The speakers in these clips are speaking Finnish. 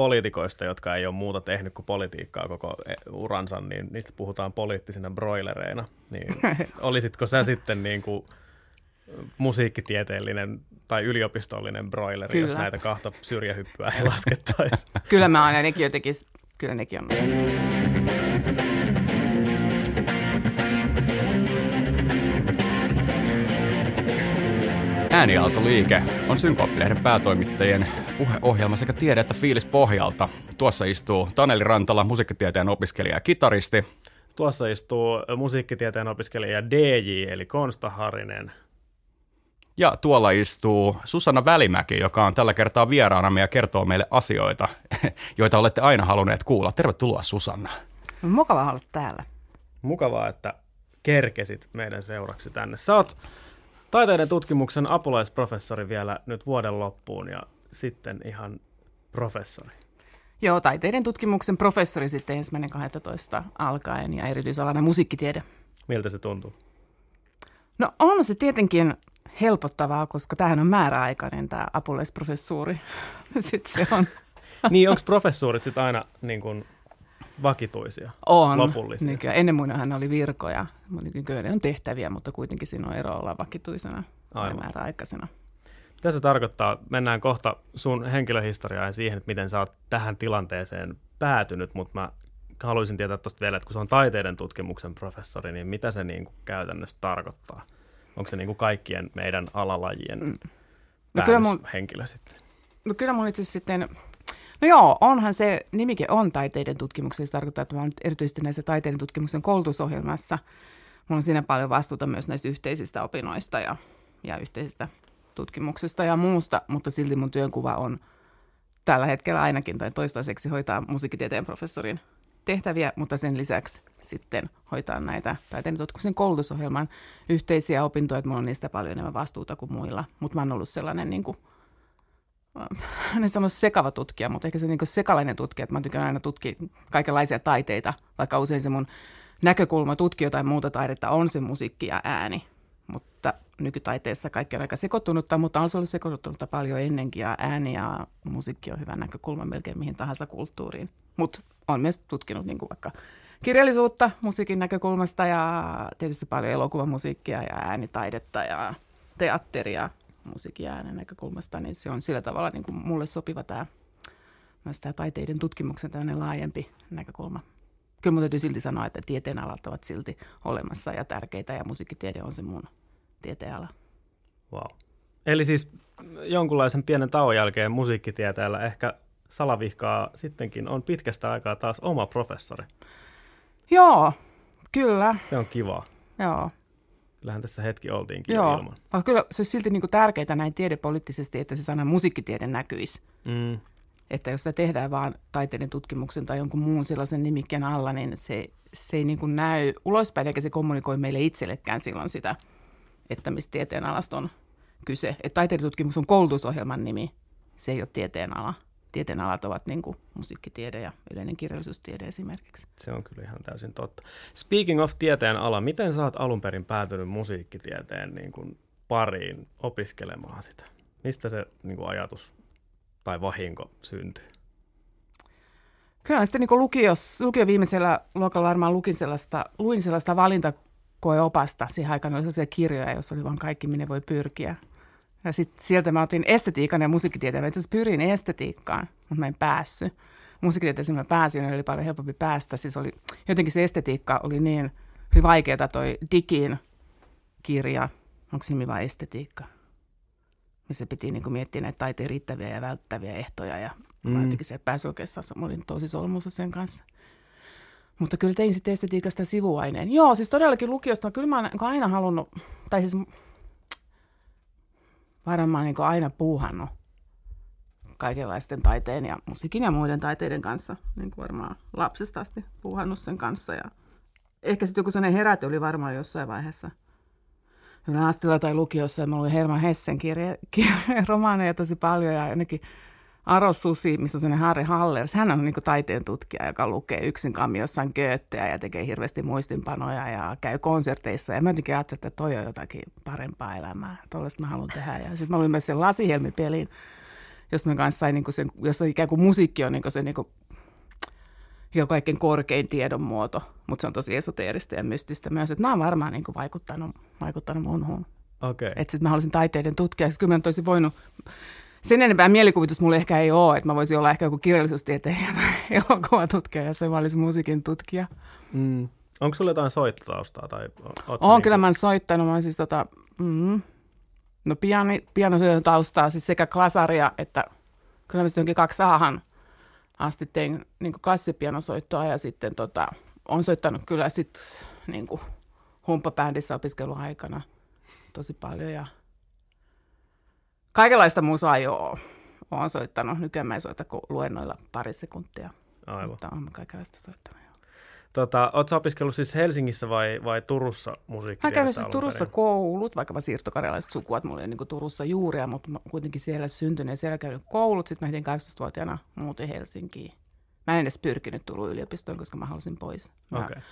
poliitikoista, jotka ei ole muuta tehnyt kuin politiikkaa koko e, uransa, niin niistä puhutaan poliittisina broilereina. Niin olisitko sä sitten niin kuin musiikkitieteellinen tai yliopistollinen broileri, Kyllä. jos näitä kahta syrjähyppyä ei laskettaisi? Kyllä mä aina nekin jotenkin, kyllä nekin on. Ääniaaltoliike on Synkoppilehden päätoimittajien puheohjelma sekä tiede- että fiilis pohjalta. Tuossa istuu Taneli Rantala, musiikkitieteen opiskelija ja kitaristi. Tuossa istuu musiikkitieteen opiskelija DJ, eli Konsta Harinen. Ja tuolla istuu Susanna Välimäki, joka on tällä kertaa vieraana ja kertoo meille asioita, joita olette aina halunneet kuulla. Tervetuloa Susanna. Mukavaa olla täällä. Mukavaa, että kerkesit meidän seuraksi tänne. Sä oot taiteiden tutkimuksen apulaisprofessori vielä nyt vuoden loppuun ja sitten ihan professori. Joo, taiteiden tutkimuksen professori sitten ensimmäinen 12 alkaen ja erityisalana musiikkitiede. Miltä se tuntuu? No on se tietenkin helpottavaa, koska tämähän on määräaikainen tämä apulaisprofessuuri. sitten se on. niin, onko professuurit sitten aina niin kuin vakituisia, on. lopullisia? Nykyään. Ennen muinahan oli virkoja. Nykyään on tehtäviä, mutta kuitenkin siinä on ero olla vakituisena ja määräaikaisena. Mitä se tarkoittaa? Mennään kohta sun henkilöhistoriaan ja siihen, että miten sä oot tähän tilanteeseen päätynyt, mutta mä haluaisin tietää tuosta vielä, että kun se on taiteiden tutkimuksen professori, niin mitä se niin kuin käytännössä tarkoittaa? Onko se niin kuin kaikkien meidän alalajien mm. no kyllä mun, henkilö sitten? No kyllä mun itse sitten, no joo, onhan se, nimike on taiteiden tutkimuksessa, se tarkoittaa, että mä olen erityisesti näissä taiteiden tutkimuksen koulutusohjelmassa. Mulla on siinä paljon vastuuta myös näistä yhteisistä opinnoista ja, ja yhteisistä tutkimuksesta ja muusta, mutta silti mun työnkuva on tällä hetkellä ainakin tai toistaiseksi hoitaa musiikkitieteen professorin tehtäviä, mutta sen lisäksi sitten hoitaa näitä taiteen tutkimuksen koulutusohjelman yhteisiä opintoja, että mulla on niistä paljon enemmän vastuuta kuin muilla, mutta mä oon ollut sellainen niin kuin, en sano sekava tutkija, mutta ehkä se niin sekalainen tutkija, että mä tykkään aina tutkia kaikenlaisia taiteita, vaikka usein se mun näkökulma tutkia jotain muuta taidetta on se musiikki ja ääni, mutta nykytaiteessa kaikki on aika sekoittunutta, mutta on se ollut sekoittunutta paljon ennenkin ja ääni ja musiikki on hyvä näkökulma melkein mihin tahansa kulttuuriin. Mutta on myös tutkinut niin vaikka kirjallisuutta musiikin näkökulmasta ja tietysti paljon elokuvamusiikkia ja äänitaidetta ja teatteria musiikin ja äänen näkökulmasta, niin se on sillä tavalla niin kuin mulle sopiva tämä, myös tämä taiteiden tutkimuksen tämmöinen laajempi näkökulma. Kyllä mun täytyy silti sanoa, että tieteen alat ovat silti olemassa ja tärkeitä ja musiikkitiede on se mun tieteenala. Wow. Eli siis jonkunlaisen pienen tauon jälkeen musiikkitieteellä ehkä salavihkaa sittenkin on pitkästä aikaa taas oma professori. Joo, kyllä. Se on kiva. Joo. Kyllähän tässä hetki oltiinkin Joo. ilman. Mutta kyllä se olisi silti niin kuin tärkeää näin tiedepoliittisesti, että se sana musiikkitiede näkyisi. Mm. Että jos sitä tehdään vaan taiteiden tutkimuksen tai jonkun muun sellaisen nimikkeen alla, niin se, se ei niin kuin näy ulospäin, eikä se kommunikoi meille itsellekään silloin sitä, että mistä tieteen alasta on kyse. Että taiteiden tutkimus on koulutusohjelman nimi, se ei ole tieteen ala tieteenalat ovat niin kuin musiikkitiede ja yleinen kirjallisuustiede esimerkiksi. Se on kyllä ihan täysin totta. Speaking of tieteen ala, miten sä oot alun perin päätynyt musiikkitieteen niin kuin pariin opiskelemaan sitä? Mistä se niin kuin ajatus tai vahinko syntyi? Kyllä sitten niin lukios, lukio viimeisellä luokalla varmaan lukin sellaista, luin sellaista valintakoeopasta. Siihen aikaan oli sellaisia kirjoja, joissa oli vain kaikki, minne voi pyrkiä. Ja sitten sieltä mä otin estetiikan ja musiikkitieteen. Mä itse pyrin estetiikkaan, mutta mä en päässyt. Musiikkitieteeseen mä pääsin, oli paljon helpompi päästä. Siis oli, jotenkin se estetiikka oli niin oli vaikeaa toi Dikin kirja. Onko se nimi vai estetiikka? Missä piti niin kuin miettiä näitä taiteen riittäviä ja välttäviä ehtoja. Ja mm. mä jotenkin se pääsi oikeastaan, mä olin tosi solmussa sen kanssa. Mutta kyllä tein sitten estetiikasta sivuaineen. Joo, siis todellakin lukiosta, kyllä mä oon aina halunnut, tai siis varmaan niin aina puuhannut kaikenlaisten taiteen ja musiikin ja muiden taiteiden kanssa. Niin kuin varmaan lapsesta asti puuhannut sen kanssa. Ja ehkä sitten joku sellainen heräty oli varmaan jossain vaiheessa yläasteella tai lukiossa. Ja mulla oli Herman Hessen kirja, kirja, romaaneja tosi paljon ja ainakin Aro Susi, missä on sellainen Harry Hallers, hän on niin taiteen tutkija, joka lukee yksin jossain Goetheä ja tekee hirveästi muistinpanoja ja käy konserteissa. Ja mä jotenkin ajattelin, että toi on jotakin parempaa elämää. Tuollaista mä haluan tehdä. Ja sitten mä luin myös sen Lasihelmi-pelin. jos me kanssa sai niin kuin sen, jos ikään kuin musiikki on niin kuin se niin kuin, jo kaikkein korkein tiedon muoto, mutta se on tosi esoteerista ja mystistä myös, että nämä on varmaan niin kuin vaikuttanut, vaikuttanut munhun. Okei. Okay. Että sitten mä halusin taiteiden tutkia, ja kyllä mä olisin voinut, sen enempää mielikuvitus mulla ehkä ei ole, että mä voisin olla ehkä joku kirjallisuustieteilijä tai elokuvatutkija, jos mä olisin musiikin tutkija. Mm. Onko sulla jotain soittotaustaa? Tai on, niin kyllä kuin... mä oon soittanut. Mä siis tota, mm, no piani, taustaa, siis sekä klasaria että kyllä mä sitten kaksi aahan asti tein niin klassipianosoittoa ja sitten tota, on soittanut kyllä sitten niin humppabändissä opiskeluaikana tosi paljon ja kaikenlaista musaa jo olen soittanut. Nykyään mä en soita kuin luennoilla pari sekuntia. Aivan. Mutta olen kaikenlaista soittanut. Tota, Oletko opiskellut siis Helsingissä vai, vai Turussa musiikkia? Mä käynyt siis Turussa perin? koulut, vaikka mä siirtokarjalaiset sukua, että mulla ei niin Turussa juuria, mutta mä kuitenkin siellä syntynyt ja siellä käynyt koulut. Sitten mä heti 18-vuotiaana muutin Helsinkiin. Mä en edes pyrkinyt Turun yliopistoon, koska mä halusin pois. Mä okay.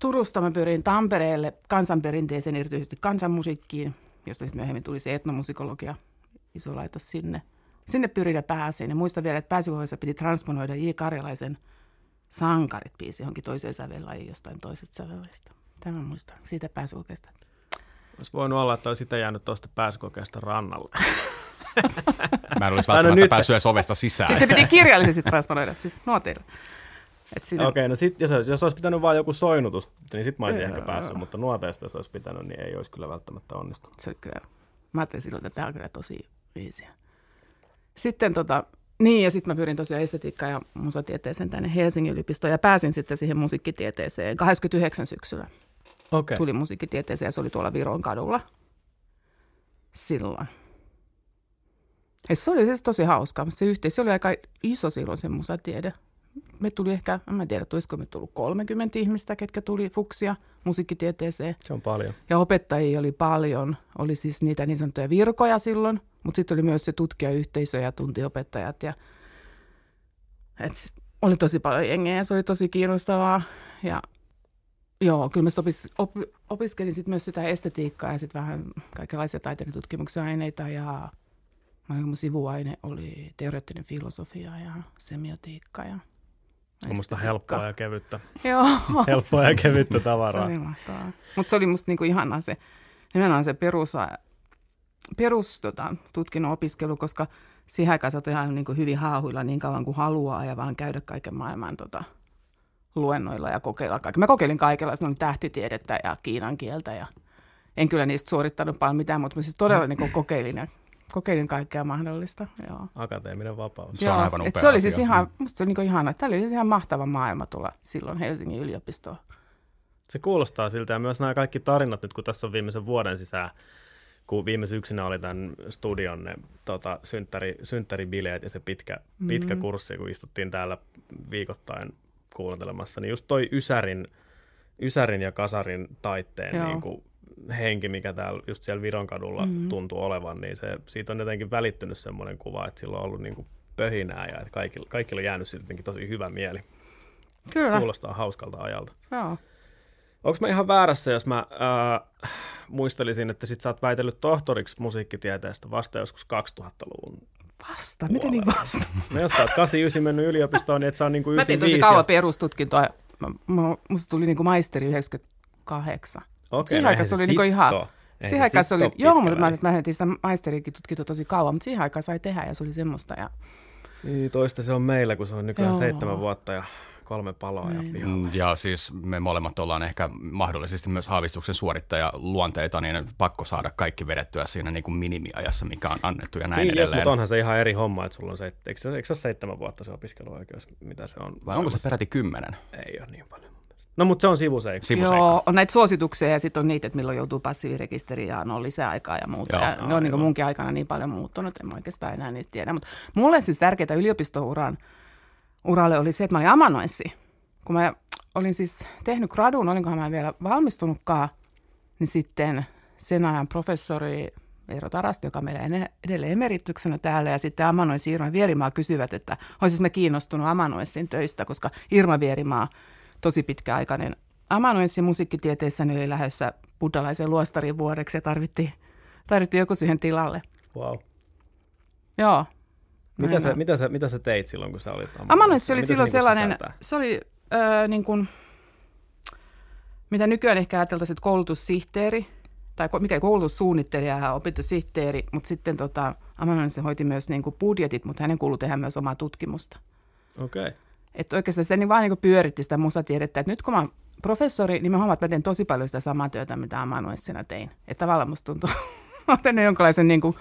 Turusta mä pyrin Tampereelle kansanperinteeseen, erityisesti kansanmusiikkiin, josta sitten myöhemmin tuli se etnomusikologia, iso laitos sinne. Sinne pyrin ja pääsin. Ja muistan vielä, että pääsykohdassa piti transponoida J. Karjalaisen – sankarit biisi johonkin toiseen sävellajiin jostain toisesta sävelläistä. Tämä muistan siitä pääsykokeesta. Olisi voinut olla, että olisi jäänyt tuosta pääsykokeesta rannalle. Mä en olisi välttämättä no päässyt edes ovesta sisään. Siis se piti kirjallisesti transponoida, siis nuoteilla. Siinä... Okei, no sit, jos, jos olisi pitänyt vain joku soinnutus, niin sitten mä olisin ehkä päässyt, mutta nuoteista jos olisi pitänyt, niin ei olisi kyllä välttämättä onnistunut. Se kyllä, mä ajattelin silloin, että tämä on kyllä tosi viisiä. Sitten tota, niin, ja sitten mä pyrin tosiaan estetiikkaan ja musatieteeseen tänne Helsingin yliopistoon ja pääsin sitten siihen musiikkitieteeseen 89 syksyllä. Okay. Tuli musiikkitieteeseen ja se oli tuolla Viron kadulla silloin. Ja se oli siis tosi hauska. Se yhteisö oli aika iso silloin se musatiede. Me tuli ehkä, en tiedä, tulisiko me tullut 30 ihmistä, ketkä tuli fuksia musiikkitieteeseen. Se on paljon. Ja opettajia oli paljon. Oli siis niitä niin sanottuja virkoja silloin – mutta sitten oli myös se tutkijayhteisö ja tuntiopettajat. Ja, et oli tosi paljon jengeä ja se oli tosi kiinnostavaa. Ja joo, kyllä mä opis, op, opiskelin sitten myös sitä estetiikkaa ja sitten vähän kaikenlaisia taiteen tutkimuksen aineita. Ja mun sivuaine oli teoreettinen filosofia ja semiotiikka ja Tuommoista helppoa ja kevyttä. Joo. helppoa ja kevyttä tavaraa. se oli Mutta se oli musta niinku ihanaa se, nimenomaan se perus, perus tota, tutkinnon opiskelu, koska siihen aikaan saat ihan niin kuin hyvin haahuilla niin kauan kuin haluaa ja vaan käydä kaiken maailman tota, luennoilla ja kokeilla kaikkea. Mä kokeilin kaikenlaista no, tähtitiedettä ja kiinan kieltä ja en kyllä niistä suorittanut paljon mitään, mutta mä siis todella niin kokeilin ja kokeilin kaikkea mahdollista. Joo. Akateeminen vapaus. Se on aivan upea se oli siis ihan, musta se oli niin ihana. Tämä oli siis ihan mahtava maailma tulla silloin Helsingin yliopistoon. Se kuulostaa siltä ja myös nämä kaikki tarinat nyt, kun tässä on viimeisen vuoden sisään kun viime syksynä oli tämän studion ne tota, synttäri, synttäribileet ja se pitkä, mm-hmm. pitkä kurssi, kun istuttiin täällä viikoittain kuuntelemassa, niin just toi Ysärin, Ysärin ja Kasarin taitteen niin kuin, henki, mikä täällä just siellä Viron kadulla mm-hmm. tuntuu olevan, niin se, siitä on jotenkin välittynyt semmoinen kuva, että sillä on ollut niin kuin pöhinää ja että kaikilla, kaikilla on jäänyt siitä jotenkin tosi hyvä mieli. Kyllä. Se kuulostaa hauskalta ajalta. Joo. Onko mä ihan väärässä, jos mä äh, muistelisin, että sit sä oot väitellyt tohtoriksi musiikkitieteestä vasta joskus 2000-luvun Vasta? Miten niin vasta? No jos sä oot 89 mennyt yliopistoon, niin et sä on niin kuin 95. Mä tein tosi kauan perustutkintoa. Musta tuli niin kuin maisteri 98. Okei, siihen no aikaan se oli niin ihan... Siihen aikaan se oli, joo, mutta mä, mä tehtiin sitä maisterikin tutkintoa tosi kauan, mutta siihen aikaan sai tehdä ja se oli semmoista. Ja... Niin, toista se on meillä, kun se on nykyään joo. seitsemän vuotta ja kolme paloa ja niin. Mm, Ja siis me molemmat ollaan ehkä mahdollisesti myös haavistuksen suorittaja luonteita, niin pakko saada kaikki vedettyä siinä niin kuin minimiajassa, mikä on annettu ja näin niin, edelleen. Mutta onhan se ihan eri homma, että sulla on se, eikö, se, eikö se ole seitsemän vuotta se opiskeluoikeus, mitä se on? Vai onko se peräti kymmenen? Ei ole niin paljon. No mutta se on sivuseikka. sivuseikka. Joo, on näitä suosituksia ja sitten on niitä, että milloin joutuu passiivirekisteriin ja on lisäaikaa ja muuta. Joo, ja ne on niin munkin aikana niin paljon muuttunut, en mä oikeastaan enää niitä tiedä. Mutta mulle siis tärkeää yliopistouran uralle oli se, että mä olin amanuenssi. Kun mä olin siis tehnyt gradun, olinkohan mä vielä valmistunutkaan, niin sitten sen ajan professori Eero Tarasti, joka meillä edelleen emerityksena täällä, ja sitten amanuenssi Irma Vierimaa kysyvät, että olisi me kiinnostunut amanuenssin töistä, koska Irma Vierimaa, tosi pitkäaikainen amanuenssi musiikkitieteessä, niin oli lähdössä buddhalaisen luostarin vuodeksi ja tarvittiin, tarvittiin joku siihen tilalle. Wow. Joo, Mitä, sä, mitä, sä, mitä sä teit silloin, kun sä olit Amanuenssi oli Mitä se silloin niinku sellainen, sisältää? se oli öö, niin kuin, mitä nykyään ehkä ajateltaisiin, että koulutussihteeri, tai mikä koulutussuunnittelija ja opintosihteeri, mutta sitten tota, Amanuenssi hoiti myös niin kuin budjetit, mutta hänen kuului tehdä myös omaa tutkimusta. Okei. Okay. Että oikeastaan se niin vaan niin pyöritti sitä musatiedettä, että nyt kun mä oon professori, niin mä huomaan, että mä teen tosi paljon sitä samaa työtä, mitä amanuenssina tein. Että tavallaan musta tuntuu, mä oon tehnyt jonkinlaisen niin kuin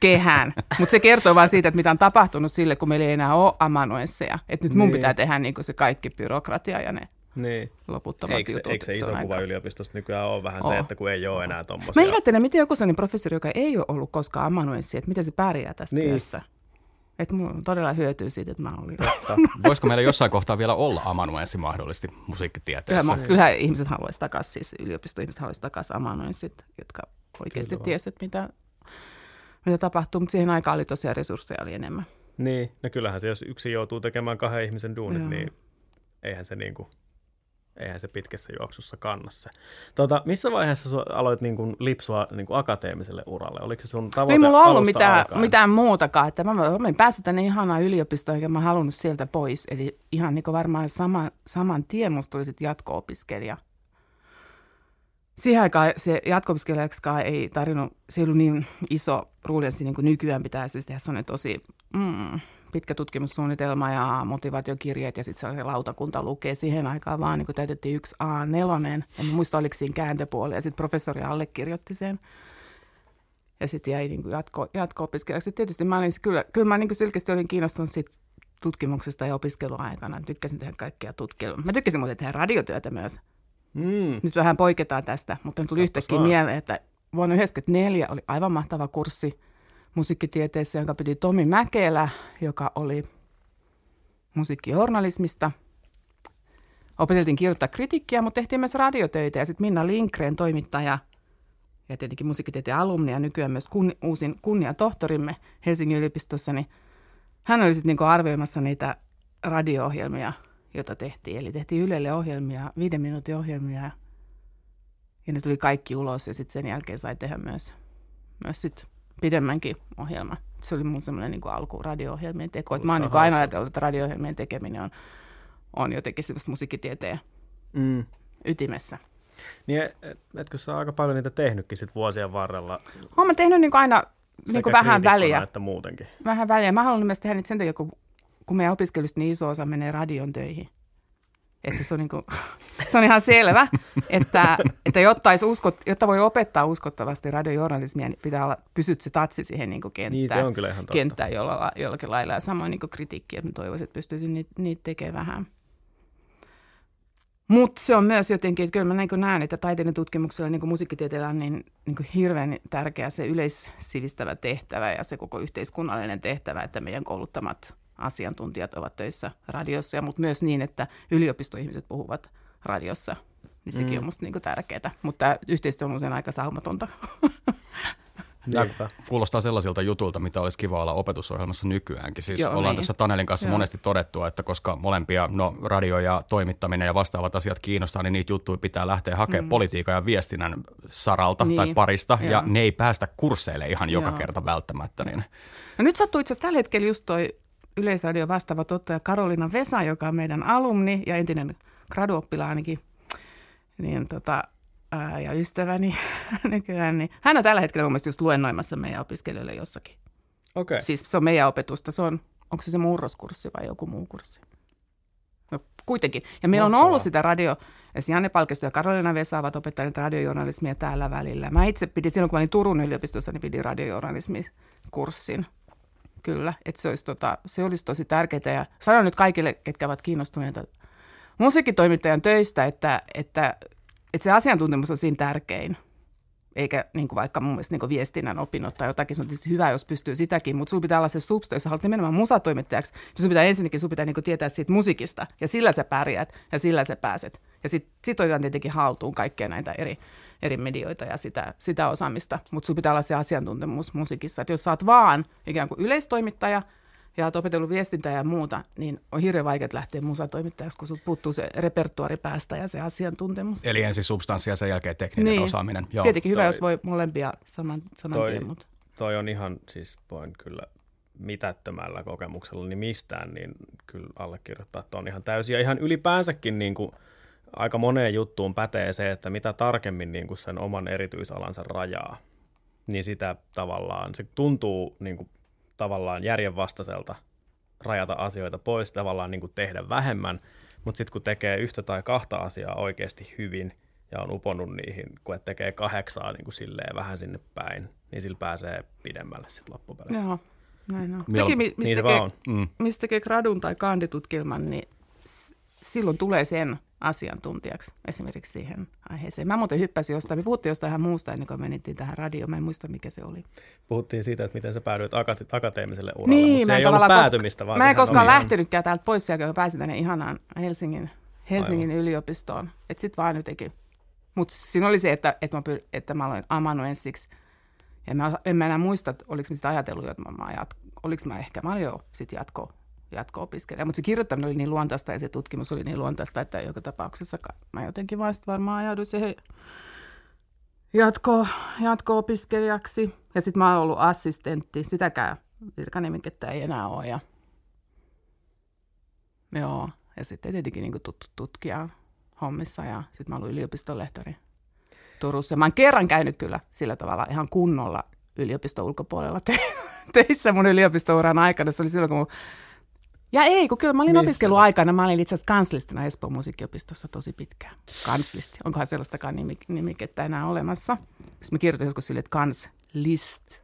kehään. Mutta se kertoo vaan siitä, että mitä on tapahtunut sille, kun meillä ei enää ole amanuensseja. Että nyt mun Niin. pitää tehdä niin kuin se kaikki byrokratia ja ne Niin. loputtomat Eikö, se- jutut. eikö se iso kuva aika- yliopistosta nykyään ole vähän Oo. se, että kun ei ole enää tuommoisia? Mä ihmettelen, miten joku sellainen professori, joka ei ole ollut koskaan amanuenssi, että miten se pärjää tässä Niin. työssä. Että mulla todella hyötyy siitä, että mä olin. Totta. Voisiko meillä jossain kohtaa vielä olla amanuenssi mahdollisesti musiikkitieteessä? Kyllähän, mä, kyllähän ihmiset haluaisi takaisin, siis yliopistoihmiset haluaisi takaisin amanuenssit, jotka oikeasti Kyllä tiesivät, mitä, mitä tapahtuu, mutta siihen aikaan oli tosiaan resursseja oli enemmän. Niin, no kyllähän se, jos yksi joutuu tekemään kahden ihmisen duunit, Joo. niin eihän se, niinku, eihän se pitkässä juoksussa kanna se. Tota, missä vaiheessa sä aloit niinku lipsua niinku akateemiselle uralle? Oliko se sun tavoite Ei mulla ollut mitään, alkaen? mitään muutakaan, että mä olin päässyt tänne ihanaan yliopistoon, eikä mä halunnut sieltä pois. Eli ihan niin varmaan sama, saman tien musta tuli sitten jatko-opiskelija. Siihen aikaan se jatko-opiskelijaksikaan ei tarvinnut, se ei ollut niin iso ruulianssi niin kuin nykyään pitää siis tehdä sellainen tosi mm, pitkä tutkimussuunnitelma ja motivaatiokirjeet ja sitten sellainen lautakunta lukee. Siihen aikaan vaan niin täytettiin yksi A4, en muista oliko siinä kääntöpuoli ja sitten professori allekirjoitti sen. Ja sitten jäi niin jatko, jatko-opiskelijaksi. Tietysti mä olin, kyllä, kyllä mä niin selkeästi olin kiinnostunut siitä tutkimuksesta ja opiskeluaikana. Tykkäsin tehdä kaikkea tutkielua. Mä tykkäsin muuten tehdä radiotyötä myös. Mm, Nyt vähän poiketaan tästä, mutta tuli Kappas yhtäkkiä vaan. mieleen, että vuonna 1994 oli aivan mahtava kurssi musiikkitieteessä, jonka piti Tomi Mäkelä, joka oli musiikkijournalismista. Opeteltiin kirjoittaa kritiikkiä, mutta tehtiin myös radiotöitä ja sitten Minna Lindgren, toimittaja ja tietenkin musiikkitieteen alumni ja nykyään myös kun, uusin kunniatohtorimme Helsingin yliopistossa, niin hän oli sitten niinku arvioimassa niitä radio-ohjelmia, joita tehtiin. Eli tehtiin Ylelle ohjelmia, viiden minuutin ohjelmia ja ne tuli kaikki ulos ja sitten sen jälkeen sai tehdä myös, myös sit pidemmänkin ohjelma. Se oli mun semmoinen niin alku radio-ohjelmien teko. Et mä oon niin aina ajatellut, että radio-ohjelmien tekeminen on, on jotenkin semmoista musiikkitieteen mm. ytimessä. Niin et, et, etkö sä aika paljon niitä tehnytkin sit vuosien varrella? Olen mä tehnyt niin aina niin vähän väliä. että muutenkin. Vähän väliä. Mä haluan myös tehdä niitä sen takia, kun, kun meidän opiskelusta niin iso osa menee radion töihin. Että se on, niin kuin, se on ihan selvä, että, että jotta, uskot, jotta voi opettaa uskottavasti radiojournalismia, niin pitää olla, pysyt se tatsi siihen niin kuin kenttään. Niin, se on kyllä ihan totta. kenttään jolla, jollakin lailla. Ja samoin niin kritiikkiä, että toivoisin, että pystyisin niitä, niitä tekemään vähän. Mutta se on myös jotenkin, että kyllä mä niin näen, että taiteiden tutkimuksella niin musiikkitieteellä on niin, niin hirveän tärkeä se yleissivistävä tehtävä ja se koko yhteiskunnallinen tehtävä, että meidän kouluttamat asiantuntijat ovat töissä radiossa, mutta myös niin, että yliopistoihmiset puhuvat radiossa. Niin sekin Mm. on musta niin tärkeää, mutta yhteistyö on usein aika saumatonta. Niinpä. Kuulostaa sellaisilta jutuilta, mitä olisi kiva olla opetusohjelmassa nykyäänkin. Siis Joo, ollaan niin. tässä Tanelin kanssa Joo. monesti todettu, että koska molempia no, radio ja toimittaminen ja vastaavat asiat kiinnostaa, niin niitä juttuja pitää lähteä hakemaan mm. politiikan ja viestinnän saralta niin. tai Niin. parista, ja Joo. ne ei päästä kursseille ihan joka Joo. kerta välttämättä. Niin. No nyt sattuu itse asiassa tällä hetkellä just toi Yleisradion vastaava tuottaja Karolina Vesa, joka on meidän alumni ja entinen graduoppilaanikin, niin tota, ää, ja ystäväni nykyään, niin hän on tällä hetkellä mun just luennoimassa meidän opiskelijoille jossakin. Okei. Okay. Siis se on meidän opetusta, se on, onko se se murroskurssi vai joku muu kurssi? No kuitenkin. Ja meillä on Mahtavaa. ollut sitä radio, ja Janne Palkisto ja Karolina Vesa ovat opettaneet radiojournalismia täällä välillä. Mä itse pidin, silloin kun mä olin Turun yliopistossa, niin pidin radiojournalismikurssin. Kyllä, että se olisi, tota, se olisi tosi tärkeää. Ja sanon nyt kaikille, ketkä ovat kiinnostuneita musiikkitoimittajan töistä, että, että, että se asiantuntemus on siinä tärkein. Eikä niin kuin vaikka mun mielestä niin kuin viestinnän opinnot tai jotakin, se on tietysti hyvä, jos pystyy sitäkin, mutta sulla pitää olla se substa, jos haluat nimenomaan musatoimittajaksi, niin sun pitää ensinnäkin sun pitää niin kuin tietää siitä musiikista, ja sillä sä pärjäät, ja sillä sä pääset. Ja sitten sit otetaan tietenkin haltuun kaikkea näitä eri, eri medioita ja sitä, sitä osaamista, mutta sun pitää olla se asiantuntemus musiikissa. Että jos sä oot vaan ikään kuin yleistoimittaja, ja oot opetellut viestintää ja muuta, niin on hirveän vaikea lähteä musatoimittajaksi, kun sulta puuttuu se repertuari päästä ja se asiantuntemus. Eli ensin substanssi ja sen jälkeen tekninen Niin. osaaminen. Joo. Tietenkin hyvä, toi- jos voi molempia saman, saman toi- tien, mutta Toi on ihan, siis voin kyllä mitättömällä kokemuksella niin mistään, niin kyllä allekirjoittaa, että on ihan täysin. Ja ihan ylipäänsäkin niin kuin, aika moneen juttuun pätee se, että mitä tarkemmin niin kuin sen oman erityisalansa rajaa, niin sitä tavallaan, se tuntuu niin kuin, tavallaan järjenvastaiselta rajata asioita pois, tavallaan niin kuin tehdä vähemmän, mutta sitten kun tekee yhtä tai kahta asiaa oikeasti hyvin ja on uponnut niihin, kun et tekee kahdeksaa niin kuin silleen vähän sinne päin, niin sillä pääsee pidemmälle sitten loppupeleissä. Joo, näin on. Sekin, mi- mistä Niin se tekee, on. Mm. mistä tekee gradun tai kanditutkielman, niin s- silloin tulee sen asiantuntijaksi esimerkiksi siihen aiheeseen. Mä muuten hyppäsin jostain, me puhuttiin jostain ihan muusta ennen kuin menittiin tähän radioon, mä en muista mikä se oli. Puhuttiin siitä, että miten sä päädyit akate- akateemiselle uralle, Niin, mutta se ei ollut päätymistä, vaan mä en koskaan oli- lähtenytkään täältä pois sieltä, kun pääsin tänne ihanaan Helsingin, Helsingin yliopistoon. Että sit vaan jotenkin. Mutta siinä oli se, että, että, mä, pyr- että mä aloin amanuensiksi. Ja mä, en mä enää muista, että oliko mä sitä ajatellut, että mä, mä jat, oliko mä ehkä, mä olin jo sit jatko, jatko-opiskelija. Mutta se kirjoittaminen oli niin luontaista ja se tutkimus oli niin luontaista, että joka tapauksessa mä jotenkin vaan varmaan ajauduin siihen jatko, jatko-opiskelijaksi. Ja sitten mä oon ollut assistentti, sitäkään virkanimikettä ei enää ole. Ja, joo, ja sitten tietenkin niin tuttu tutkija hommissa ja sitten mä oon ollut yliopistonlehtori Turussa. Mä oon kerran käynyt kyllä sillä tavalla ihan kunnolla yliopiston ulkopuolella te- teissä mun yliopistouran aikana. Se oli silloin, kun mun... Ja ei, kun kyllä mä olin Missä opiskeluaikana. Mä olin itse asiassa kanslistina Espoon musiikkiopistossa tosi pitkään. Kanslisti. Onkohan sellaistakaan nimi- nimikettä enää olemassa? Sitten mä kirjoitin joskus sille, että kanslist.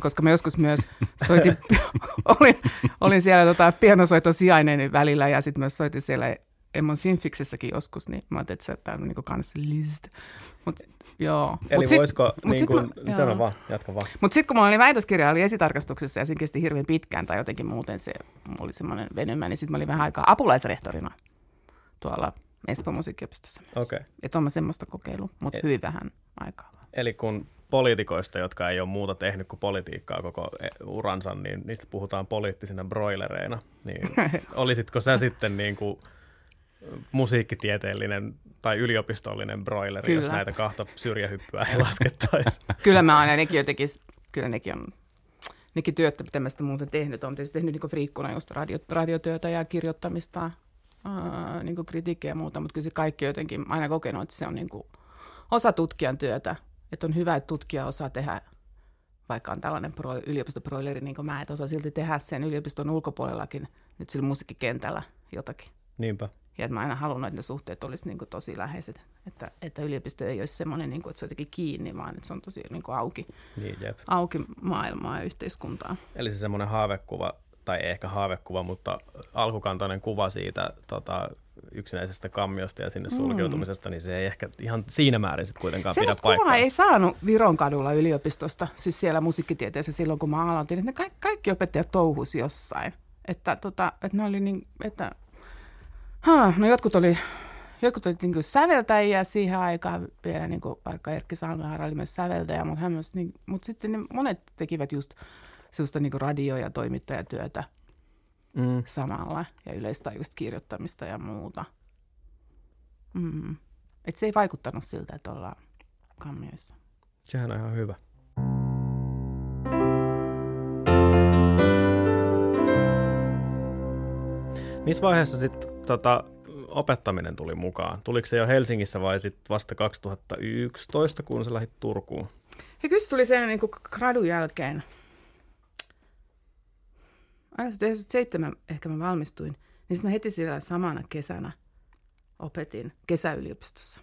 Koska mä joskus myös soitin, olin, olin siellä tota, pianosoiton sijainen välillä ja sitten myös soitin siellä Emmon Sinfiksessäkin joskus, niin mä ajattelin, että tämä on niin kanslist. Mut, joo. Eli Mut sit- voisiko, mut niin kuin, mä- sano joo. vaan, jatka vaan. mutta sitten kun mulla oli väitöskirja, oli esitarkastuksessa ja siinä kesti hirveän pitkään tai jotenkin muuten se oli semmoinen venymä, niin sitten mä olin vähän aikaa apulaisrehtorina tuolla Espoon musiikkiopistossa. Okei. Okay. Että on mä semmoista kokeillut, mutta Et- hyvin vähän aikaa. Eli kun poliitikoista, jotka ei ole muuta tehnyt kuin politiikkaa koko e- uransa, niin niistä puhutaan poliittisina broilereina. Niin olisitko sä sitten niin kuin musiikkitieteellinen tai yliopistollinen broileri, jos Kyllä. näitä kahta syrjähyppyä ei laskettaisi? Kyllä mä aina nekin jotenkin, kyllä nekin on, nekin työt, mitä mä sitä muuten tehnyt. Olen tietysti tehnyt niin friikkuna just radio, radiotyötä ja kirjoittamista, ää, niin kritiikkiä ja muuta, mutta kyllä se kaikki jotenkin aina kokenut, että se on niin kuin osa tutkijan työtä. Että on hyvä, että tutkija osaa tehdä, vaikka on tällainen pro, yliopistoproileri niin kuin mä, että osaa silti tehdä sen yliopiston ulkopuolellakin nyt sillä musiikkikentällä jotakin. Niinpä. Ja että mä aina halunnut, että ne suhteet olisi niin kuin tosi läheiset. Että, että yliopisto ei olisi semmoinen, niin kuin, että se on jotenkin kiinni, vaan että se on tosi niin kuin auki, Niin, jep. auki maailmaa ja yhteiskuntaa. Eli se semmoinen haavekuva, tai ei ehkä haavekuva, mutta alkukantainen kuva siitä tota, yksinäisestä kammiosta ja sinne sulkeutumisesta, niin se ei ehkä ihan siinä määrin sitten kuitenkaan pidä Semmoista paikkaa. ei saanut Viron kadulla yliopistosta, siis siellä musiikkitieteessä silloin, kun mä aloitin. Että ne kaikki, kaikki opettajat touhusi jossain. Että, tota, että ne oli niin, että, huh, no jotkut oli, jotkut oli niin säveltäjiä siihen aikaan vielä, niin kuin vaikka Erkki Salmehaara oli myös säveltäjä, mutta, hän myös, niin, mutta sitten ne, monet tekivät just sellaista niin radio- ja toimittajatyötä Mm. samalla ja yleistajuista kirjoittamista ja muuta. Mm. Et se ei vaikuttanut siltä, että ollaan kammioissa. Sehän on ihan hyvä. Missä vaiheessa sitten tota, opettaminen tuli mukaan? Tuliko se jo Helsingissä vai sitten vasta 2011, kun sä lähdit Turkuun? Ja kyllä se tuli sen niin gradun jälkeen. Aina 97 ehkä mä valmistuin, niin sitten mä heti siellä samana kesänä opetin kesäyliopistossa.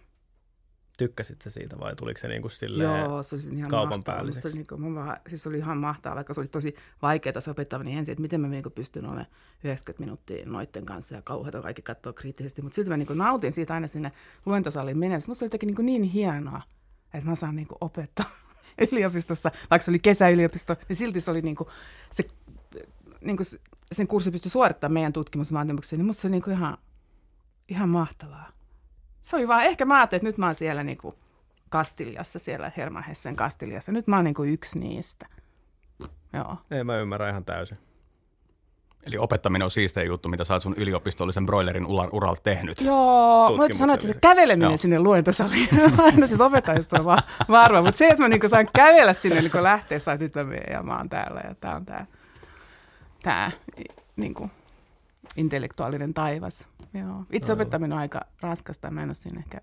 Tykkäsit sä siitä vai tuliko se niinku silleen? Joo, se oli siis ihan kaupan mahtavaa. Musta päälliseksi. oli niinku, mun vaan, siis se oli ihan mahtavaa, vaikka se oli tosi vaikeaa se opettaminen ensin, että miten mä niinku pystyn olemaan 90 minuuttia noitten kanssa ja kauheata kaikki katsoa kriittisesti. Mutta silti mä niinku nautin siitä aina sinne luentosaliin mennessä. Musta se oli jotenkin niinku niin hienoa, että mä saan niinku opettaa yliopistossa, vaikka se oli kesäyliopisto, niin silti se oli niinku, se, niinku s- sen kurssi pystyi suorittamaan meidän tutkimusvaatimuksia, niin musta se oli niinku ihan, ihan mahtavaa. Se oli vaan, ehkä mä ajattelin, että nyt mä oon siellä niinku Kastiliassa, siellä Hermahessen Kastiliassa. Nyt mä oon niinku yksi niistä. Joo. Ei mä ymmärrä ihan täysin. Eli opettaminen on siistein juttu, mitä sä oot sun yliopistollisen broilerin uran, uralla tehnyt. Joo, mä voin sanoa, että se käveleminen Joo. sinne luentosaliin, aina sit opettajista on vaan varma, mutta se, että mä niinku saan kävellä sinne niin lähteessä, että nyt mä menen ja mä oon täällä ja tää on tää. tämä niin kuin, intellektuaalinen taivas. Joo. Itse opettaminen on aika raskasta, mä en ole siinä ehkä,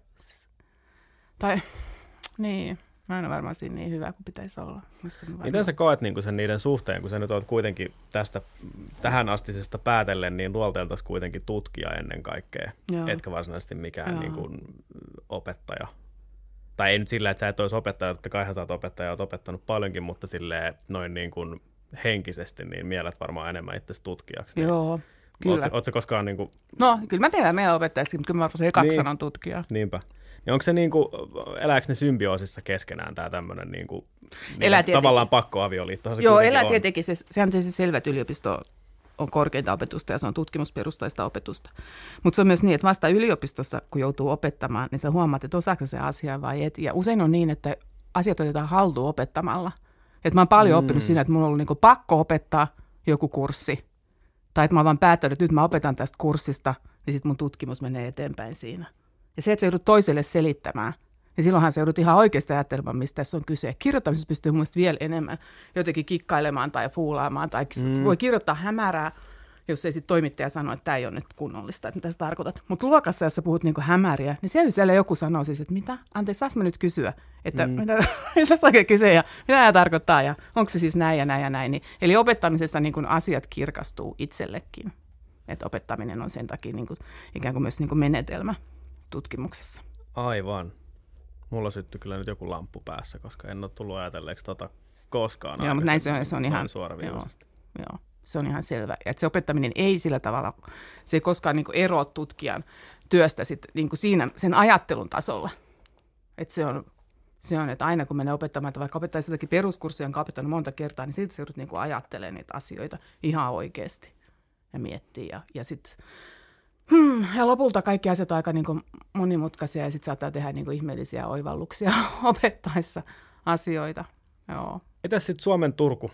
tai niin, Mä en ole varmaan siinä niin hyvä kuin pitäisi olla. Miten sä koet niin sen niiden suhteen, kun sä nyt oot kuitenkin tästä tähän astisesta päätellen, niin luolteeltasi kuitenkin tutkija ennen kaikkea, Joo. etkä varsinaisesti mikään niin kuin opettaja. Tai ei nyt sillä, että sä et olisi opettaja, että kai sä oot opettaja, oot opettanut paljonkin, mutta silleen noin niin kuin henkisesti, niin mielet varmaan enemmän itse tutkijaksi. Niin Joo, kyllä. Oletko koskaan niin kuin... No, kyllä mä tiedän meidän opettajassa, mutta kyllä mä varmaan ekaksi niin, sanon tutkija. Niinpä. Niin onko se niin kuin, elääkö ne symbioosissa keskenään tämä tämmöinen niin kuin, niin, tavallaan pakkoavioliitto? Se Joo, elää on. tietenkin. Se, sehän on tietysti selvä, että yliopisto on korkeinta opetusta ja se on tutkimusperustaista opetusta. Mutta se on myös niin, että vasta yliopistossa, kun joutuu opettamaan, niin sä huomaat, että osaako se asia vai et. Ja usein on niin, että asiat otetaan haltuun opettamalla. Et mä oon paljon mm. oppinut siinä, että mulla on ollut niinku pakko opettaa joku kurssi. Tai että mä oon vaan päättänyt, että nyt mä opetan tästä kurssista, niin sitten mun tutkimus menee eteenpäin siinä. Ja se, että sä joudut toiselle selittämään, niin silloinhan se joudut ihan oikeasti ajattelemaan, mistä tässä on kyse. Kirjoittamisessa pystyy mun vielä enemmän jotenkin kikkailemaan tai fuulaamaan, tai mm. voi kirjoittaa hämärää, jos ei sitten toimittaja sano, että tämä ei ole nyt kunnollista, että mitä sä tarkoitat. Mutta luokassa, jos sä puhut niinku hämäriä, niin siellä, siellä joku sanoo siis, että mitä? Anteeksi, saas mä nyt kysyä, että mm. mitä, sä oikein kysyä ja mitä tämä tarkoittaa ja onko se siis näin ja näin ja näin. Niin, eli opettamisessa niin asiat kirkastuu itsellekin. Että opettaminen on sen takia niin kuin, ikään kuin myös niin kuin menetelmä tutkimuksessa. Aivan. Mulla syttyi kyllä nyt joku lamppu päässä, koska en ole tullut ajatelleeksi tota koskaan. Joo, mutta näin se on, se on ihan, joo, joo, se on ihan selvä. Ja että se opettaminen ei sillä tavalla, se ei koskaan niin eroa tutkijan työstä sit, niin siinä, sen ajattelun tasolla. Että se on, se on, että aina kun menee opettamaan, että vaikka opettaisi jotakin peruskurssia, jonka opettanut monta kertaa, niin silti se joudut niin ajattelemaan niitä asioita ihan oikeasti ja miettii. Ja, ja sitten Hmm, ja lopulta kaikki asiat on aika niin kuin monimutkaisia ja sitten saattaa tehdä niin kuin ihmeellisiä oivalluksia opettaessa asioita. Joo. Mitäs sitten Suomen Turku?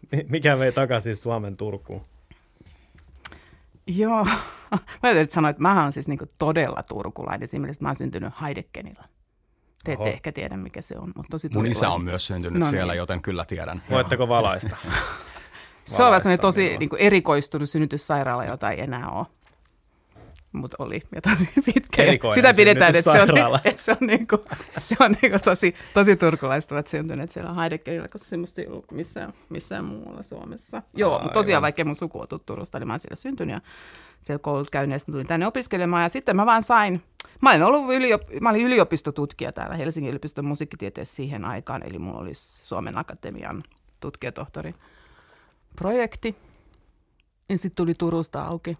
Mikä vei takaisin Suomen Turkuun? Joo, mä täytyy sanoa, että mä oon siis niin todella turkulainen. Esimerkiksi mä oon syntynyt Heidekenillä. Te ette Oho. ehkä tiedä, mikä se on, mutta tosi Mun isä on myös syntynyt no siellä, niin. joten kyllä tiedän. Voitteko valaista? se on vähän tosi niin kuin erikoistunut synnytyssairaala, jota ei enää ole mutta oli ja tosi pitkä. Sitä pidetään, että se on, että se on, niinku, se on niinku tosi, tosi turkulaista, ovat syntyneet siellä Heidekerillä, koska semmoista ei ollut missään, missään muualla Suomessa. Joo, mutta tosiaan vaikka mun suku on Turusta, niin mä oon siellä syntynyt ja siellä koulut käyneestä tulin tänne opiskelemaan ja sitten mä vaan sain, mä olin, ollut yliop, mä olin yliopistotutkija täällä Helsingin yliopiston musiikkitieteessä siihen aikaan, eli mulla oli Suomen Akatemian tutkijatohtori projekti. Ja sitten tuli Turusta auki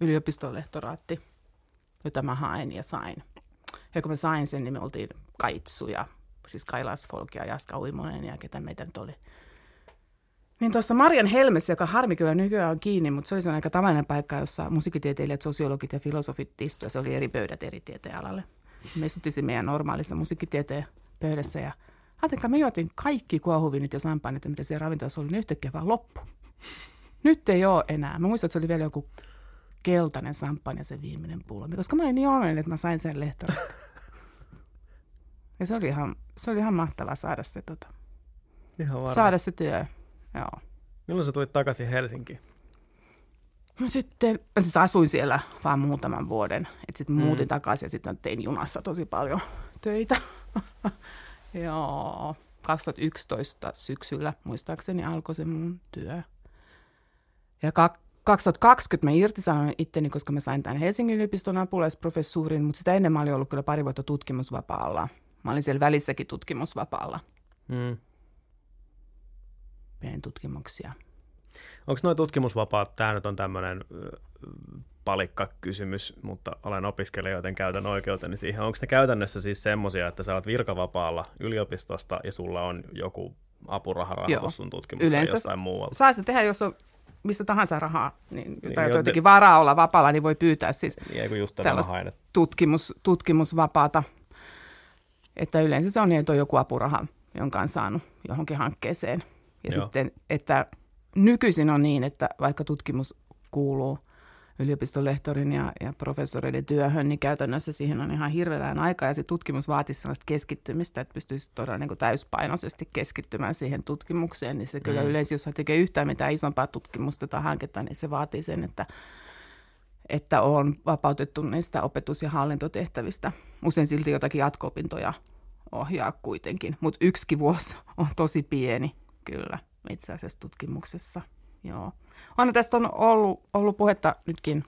yliopistolehtoraatti, jota mä hain ja sain. Ja kun mä sain sen, niin me oltiin kaitsuja, siis Kailas Folk ja Jaska Uimonen ja ketä meitä nyt oli. Niin tuossa Marian Helmessä, joka harmi kyllä nykyään on kiinni, mutta se oli aika tavallinen paikka, jossa musiikkitieteilijät, sosiologit ja filosofit istuivat. Se oli eri pöydät eri tieteenalalle. Me istuttiin meidän normaalissa musiikkitieteen pöydässä ja ajatelkaa, me juotiin kaikki kuohuvinit ja sampanit, mitä siellä ravintolassa oli, niin yhtäkkiä vaan loppu. Nyt ei ole enää. Mä muistan, että se oli vielä joku keltainen ja se viimeinen pullo. Koska mä olin niin onnellinen, että mä sain sen lehtoon. ja se oli ihan, se oli ihan mahtavaa saada se, tota, ihan saada se työ. Joo. Milloin sä tulit takaisin Helsinkiin? No sitten, mä siis asuin siellä vaan muutaman vuoden. Että sitten mm. muutin takaisin ja sitten tein junassa tosi paljon töitä. Joo, 2011 syksyllä muistaakseni alkoi se mun työ. Ja 2020 mä irtisanoin itteni, koska mä sain tämän Helsingin yliopiston apulaisprofessuurin, mutta sitä ennen mä olin ollut kyllä pari vuotta tutkimusvapaalla. Mä olin siellä välissäkin tutkimusvapaalla. Mm. Pidän tutkimuksia. Onko noin tutkimusvapaat, tämä nyt on tämmöinen palikkakysymys, mutta olen opiskelija, joten käytän oikeuteni siihen. Onko ne käytännössä siis semmoisia, että sä oot virkavapaalla yliopistosta ja sulla on joku apuraharahoitus sun tutkimukseen Yleensä jossain muualla? Saa se tehdä, jos on mistä tahansa rahaa, niin, niin tai jotenkin varaa olla vapaalla, niin voi pyytää siis niin, just tällaista tutkimus, tutkimusvapaata. Että yleensä se on niin, että on joku apuraha, jonka on saanut johonkin hankkeeseen. Ja Joo. sitten, että nykyisin on niin, että vaikka tutkimus kuuluu yliopistolehtorin ja, ja professoreiden työhön, niin käytännössä siihen on ihan hirveän aikaa ja se tutkimus vaatisi sellaista keskittymistä, että pystyisi todella niin kuin täyspainoisesti keskittymään siihen tutkimukseen, niin se mm. kyllä yleensä, jos tekee yhtään mitään isompaa tutkimusta tai hanketta, niin se vaatii sen, että, että on vapautettu niistä opetus- ja hallintotehtävistä. Usein silti jotakin jatko-opintoja ohjaa kuitenkin, mutta yksi vuosi on tosi pieni kyllä itse asiassa tutkimuksessa. Joo. Aina tästä on ollut, ollut puhetta nytkin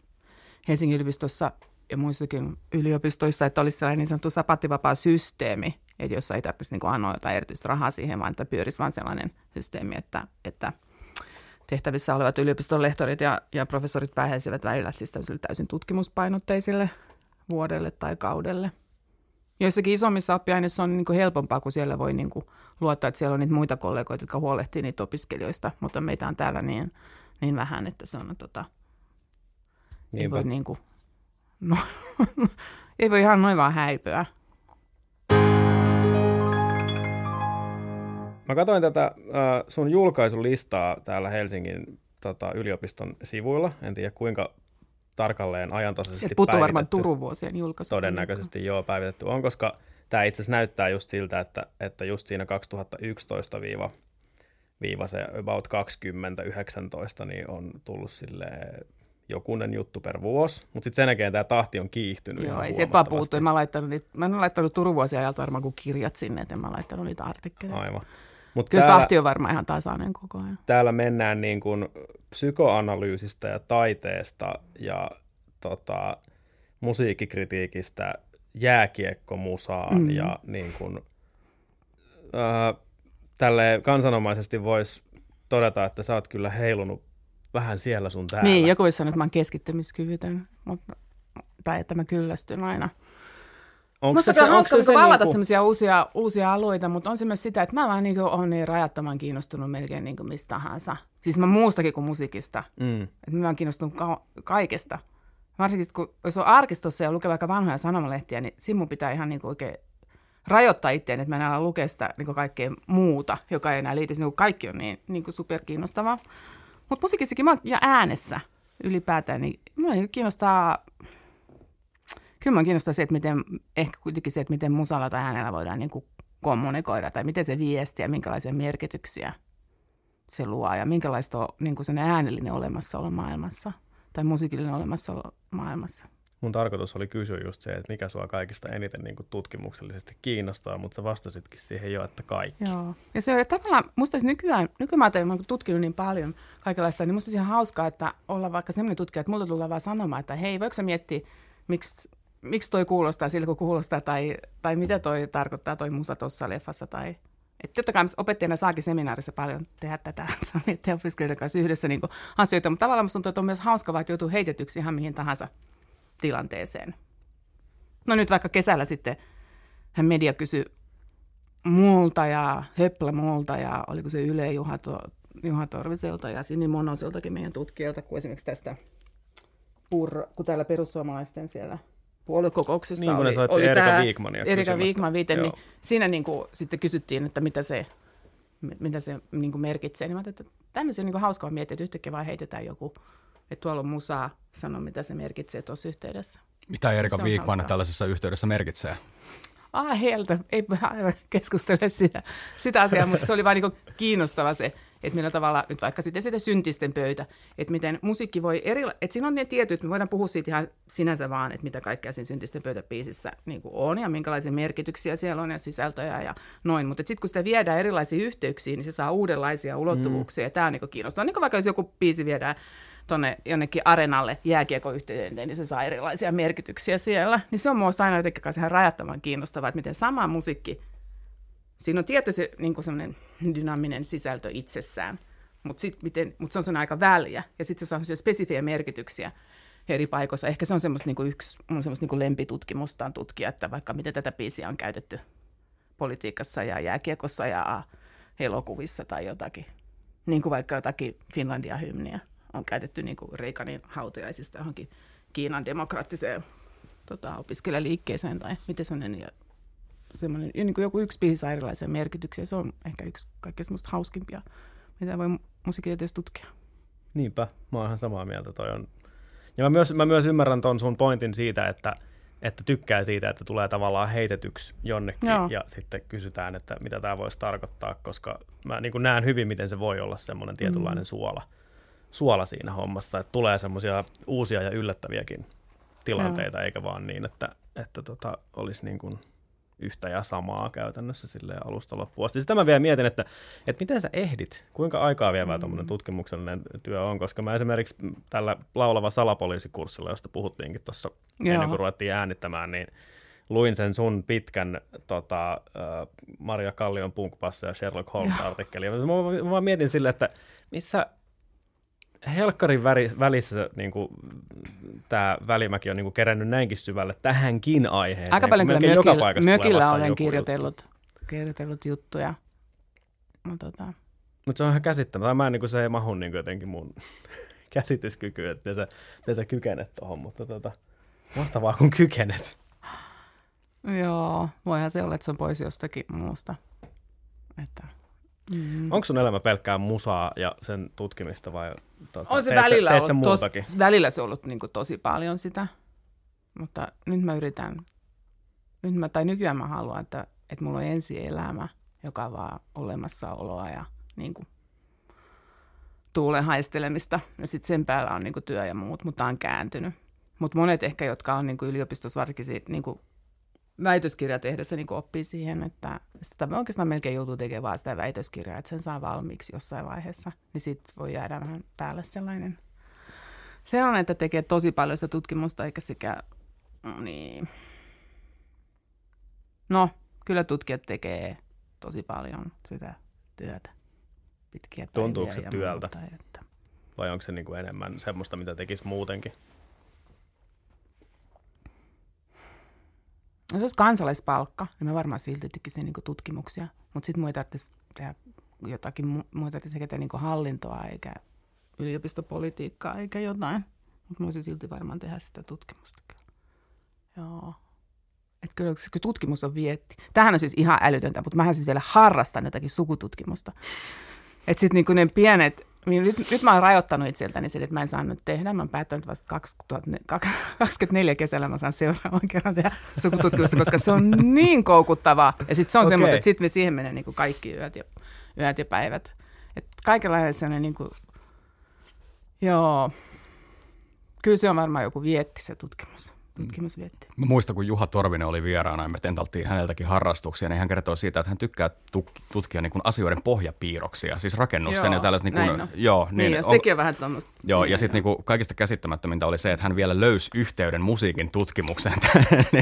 Helsingin yliopistossa ja muissakin yliopistoissa, että olisi sellainen niin sanottu sapattivapaa systeemi, että jossa ei tarvitsisi niin anoa jotain erityistä rahaa siihen, vaan että pyörisi vain sellainen systeemi, että, että tehtävissä olevat yliopiston lehtorit ja, ja professorit pääsisivät välillä siis täysin tutkimuspainotteisille vuodelle tai kaudelle. Joissakin isommissa oppiaineissa on niin kuin helpompaa, kun siellä voi niin kuin luottaa, että siellä on niitä muita kollegoita, jotka huolehtii niitä opiskelijoista, mutta meitä on täällä niin, niin vähän, että se on tota, ei voi, niin kuin, no, ei voi ihan noin vaan häipyä. Mä katsoin tätä äh, sun julkaisulistaa täällä Helsingin tota, yliopiston sivuilla. En tiedä kuinka tarkalleen ajantasaisesti Sieltä puuttuu varmaan Turun vuosien julkaisu. Todennäköisesti joo, päivitetty on, koska tämä itse asiassa näyttää just siltä, että, että just siinä 2011 viiva, viiva se about 2019 niin on tullut sille jokunen juttu per vuosi, mutta sitten sen jälkeen tämä tahti on kiihtynyt Joo, ei se vaan puuttu. Mä, laittanut niitä, mä en laittanut Turun vuosien ajalta varmaan kuin kirjat sinne, että en mä laittanut niitä artikkeleita. Aivan. Mut Kyllä täällä, tahti on varmaan ihan tasainen koko ajan. Täällä mennään niin kuin psykoanalyysistä ja taiteesta ja tota, musiikkikritiikistä jääkiekkomusaan mm. ja niin kuin, äh, tälle kansanomaisesti voisi todeta, että sä oot kyllä heilunut vähän siellä sun täällä. Niin, joku voisi sanoa, että mä oon keskittymiskyvytön, mutta, tai että mä kyllästyn aina. Onko Musta se, onko se, se valata niinku... sellaisia uusia, uusia alueita, mutta on se myös sitä, että mä vaan niin olen niin rajattoman kiinnostunut melkein niin mistä tahansa. Siis mä muustakin kuin musiikista. Mm. Että mä oon kiinnostunut ka- kaikesta. Varsinkin kun jos on arkistossa ja lukee vaikka vanhoja sanomalehtiä, niin siinä mun pitää ihan niin kuin oikein rajoittaa itseään, että mä en ala lukea sitä niin kuin kaikkea muuta, joka ei enää liity. Niin kaikki on niin, niin kuin superkiinnostavaa. Mutta musiikissakin mä ja äänessä ylipäätään, niin mä kiinnostaa kyllä minua kiinnostaa se, että miten, ehkä kuitenkin se, että miten musalla tai äänellä voidaan niin kuin kommunikoida, tai miten se viesti ja minkälaisia merkityksiä se luo, ja minkälaista on niin kuin sen äänellinen olemassaolo maailmassa, tai musiikillinen olemassaolo maailmassa. Mun tarkoitus oli kysyä just se, että mikä sua kaikista eniten niin kuin tutkimuksellisesti kiinnostaa, mutta sä vastasitkin siihen jo, että kaikki. Joo. Ja se on tavallaan, musta nykyään, nykyään mä oon tutkinut niin paljon kaikenlaista, niin musta olisi ihan hauskaa, että olla vaikka sellainen tutkija, että multa tulee vaan sanomaan, että hei, voiko sä miettiä, miksi miksi toi kuulostaa sillä, kun kuulostaa, tai, tai mitä toi tarkoittaa toi musa tuossa leffassa, tai että totta kai opettajana saakin seminaarissa paljon tehdä tätä te opiskelijoiden kanssa yhdessä niin asioita, mutta tavallaan musta tuntuu, että on myös hauska, vaikka joutuu heitetyksi ihan mihin tahansa tilanteeseen. No nyt vaikka kesällä sitten hän media kysyi multa ja Höpplä multa ja oliko se Yle Juha, Juha Torviselta ja Sini Monoseltakin meidän tutkijalta, kun esimerkiksi tästä kun täällä perussuomalaisten siellä – puoluekokouksessa niin, oli, oli Erika tämä Viikmania Erika Viikman viite, niin siinä niin kuin, sitten kysyttiin, että mitä se, mitä se niin kuin merkitsee. Niin mä että tämmöisiä niin kuin hauskaa miettiä, että yhtäkkiä vaan heitetään joku, että tuolla on musaa, sano mitä se merkitsee tuossa yhteydessä. Mitä Erika Viikman tällaisessa yhteydessä merkitsee? Ah, heiltä, ei keskustele sitä, sitä asiaa, mutta se oli vain niin kiinnostava se, että millä tavalla nyt vaikka sitten sitä syntisten pöytä, että miten musiikki voi eri, että siinä on ne tietyt, me voidaan puhua siitä ihan sinänsä vaan, että mitä kaikkea siinä syntisten pöytäpiisissä niin kuin on ja minkälaisia merkityksiä siellä on ja sisältöjä ja noin, mutta sitten kun sitä viedään erilaisiin yhteyksiin, niin se saa uudenlaisia ulottuvuuksia mm. ja tämä on niin kiinnostavaa, niin kuin vaikka jos joku biisi viedään tuonne jonnekin arenalle jääkiekoyhteyteen, niin se saa erilaisia merkityksiä siellä. Niin se on minusta aina jotenkin ihan rajattoman kiinnostavaa, että miten sama musiikki, siinä on tietysti niin semmoinen dynaaminen sisältö itsessään, mutta mut se on aika väliä ja sitten se saa spesifiä merkityksiä eri paikoissa. Ehkä se on semmoista niin yksi on semmoista niin lempitutkimusta on tutkia, että vaikka miten tätä biisiä on käytetty politiikassa ja jääkiekossa ja elokuvissa tai jotakin. Niin kuin vaikka jotakin Finlandia-hymniä on käytetty niin kuin Reikanin hautajaisista johonkin Kiinan demokraattiseen tota, opiskelijaliikkeeseen tai miten semmoinen, ja semmoinen niin kuin joku yksi biisi saa erilaisia merkityksiä. Se on ehkä yksi kaikkein semmoista hauskimpia, mitä voi musiikkitieteessä tutkia. Niinpä, mä oon ihan samaa mieltä. Toi on Ja mä myös, mä myös ymmärrän ton sun pointin siitä, että, että tykkää siitä, että tulee tavallaan heitetyksi jonnekin Joo. ja sitten kysytään, että mitä tämä voisi tarkoittaa, koska mä niin näen hyvin, miten se voi olla semmoinen tietynlainen suola, suola siinä hommassa, että tulee semmoisia uusia ja yllättäviäkin tilanteita, eikä vaan niin, että, että tota, olisi niin kuin yhtä ja samaa käytännössä sille alusta loppuun asti. Sitä mä vielä mietin, että, että miten sä ehdit, kuinka aikaa vievää tuommoinen tutkimuksellinen työ on, koska mä esimerkiksi tällä laulava salapoliisikurssilla, josta puhuttiinkin tuossa ennen kuin ruvettiin äänittämään, niin luin sen sun pitkän tota, Maria Kallion punkpassa ja Sherlock Holmes-artikkeli. Mä, mä vaan mietin sille, että missä helkkarin väri, välissä niin tämä välimäki on niin kuin kerännyt näinkin syvälle tähänkin aiheeseen. Aika paljon kyllä mökillä, mökillä olen kirjoitellut, kirjoitellut juttuja. No, tota, Mutta se on ihan käsittämätöntä. Mä en, niin kuin, se ei mahu niin kuin jotenkin mun käsityskykyyn, että sä, te sä kykenet tuohon, mutta tota, mahtavaa kun kykenet. joo, voihan se olla, että se on pois jostakin muusta. Että, mm. Onko sun elämä pelkkää musaa ja sen tutkimista vai tota, On se teet sä- välillä teet sä ollut, tos, välillä se on ollut niin tosi paljon sitä, mutta nyt mä yritän, nyt mä, tai nykyään mä haluan, että, että mulla on ensi elämä, joka on vaan olemassaoloa ja niin kuin, tuulen haistelemista. Ja sitten sen päällä on niin kuin, työ ja muut, mutta on kääntynyt. Mutta monet ehkä, jotka on niin kuin, yliopistossa varsinkin niin kuin, väitöskirja tehdessä niin oppii siihen, että sitä oikeastaan melkein joutuu tekemään vaan sitä väitöskirjaa, että sen saa valmiiksi jossain vaiheessa. Niin sitten voi jäädä vähän päälle sellainen se on, että tekee tosi paljon sitä tutkimusta, eikä sekä, niin. No, kyllä tutkijat tekee tosi paljon sitä työtä. Pitkiä Tuntuuko se työltä? Muuta, että. Vai onko se niin kuin enemmän semmoista, mitä tekisi muutenkin? Jos olisi kansalaispalkka, niin mä varmaan silti tekisin niin tutkimuksia. Mutta sitten muita tarvitsisi tehdä jotakin, mu- muita tarvitsisi tehdä niin hallintoa eikä yliopistopolitiikkaa eikä jotain. Mutta mä voisin silti varmaan tehdä sitä tutkimusta kyllä. Joo. Että kyllä kyllä tutkimus on vietti. Tämähän on siis ihan älytöntä, mutta mähän siis vielä harrastan jotakin sukututkimusta. Että sitten niinku ne pienet, niin nyt, nyt mä oon rajoittanut itseltäni sen, että mä en saa nyt tehdä. Mä oon päättänyt vasta 2024 kesällä mä saan seuraavan kerran tehdä sukututkimusta, koska se on niin koukuttavaa. Ja sitten se on okay. semmoista, että sitten me siihen menee niinku kaikki yöt ja, yöt ja päivät. Että kaikenlainen sellainen niinku, joo, kyllä se on varmaan joku vietti se tutkimus. Tutkimusvietti. Mä muistan, kun Juha Torvinen oli vieraana ja me tentaltiin häneltäkin harrastuksia, niin hän kertoi siitä, että hän tykkää tutkia niin kuin asioiden pohjapiirroksia, siis rakennusten Joo, ja tällaiset. Niin näin kuin, on. joo, Niin, niin, niin ja on- sekin on vähän tuommoista. Joo, ja niin, sitten niinku kaikista käsittämättömintä oli se, että hän vielä löysi yhteyden musiikin tutkimukseen.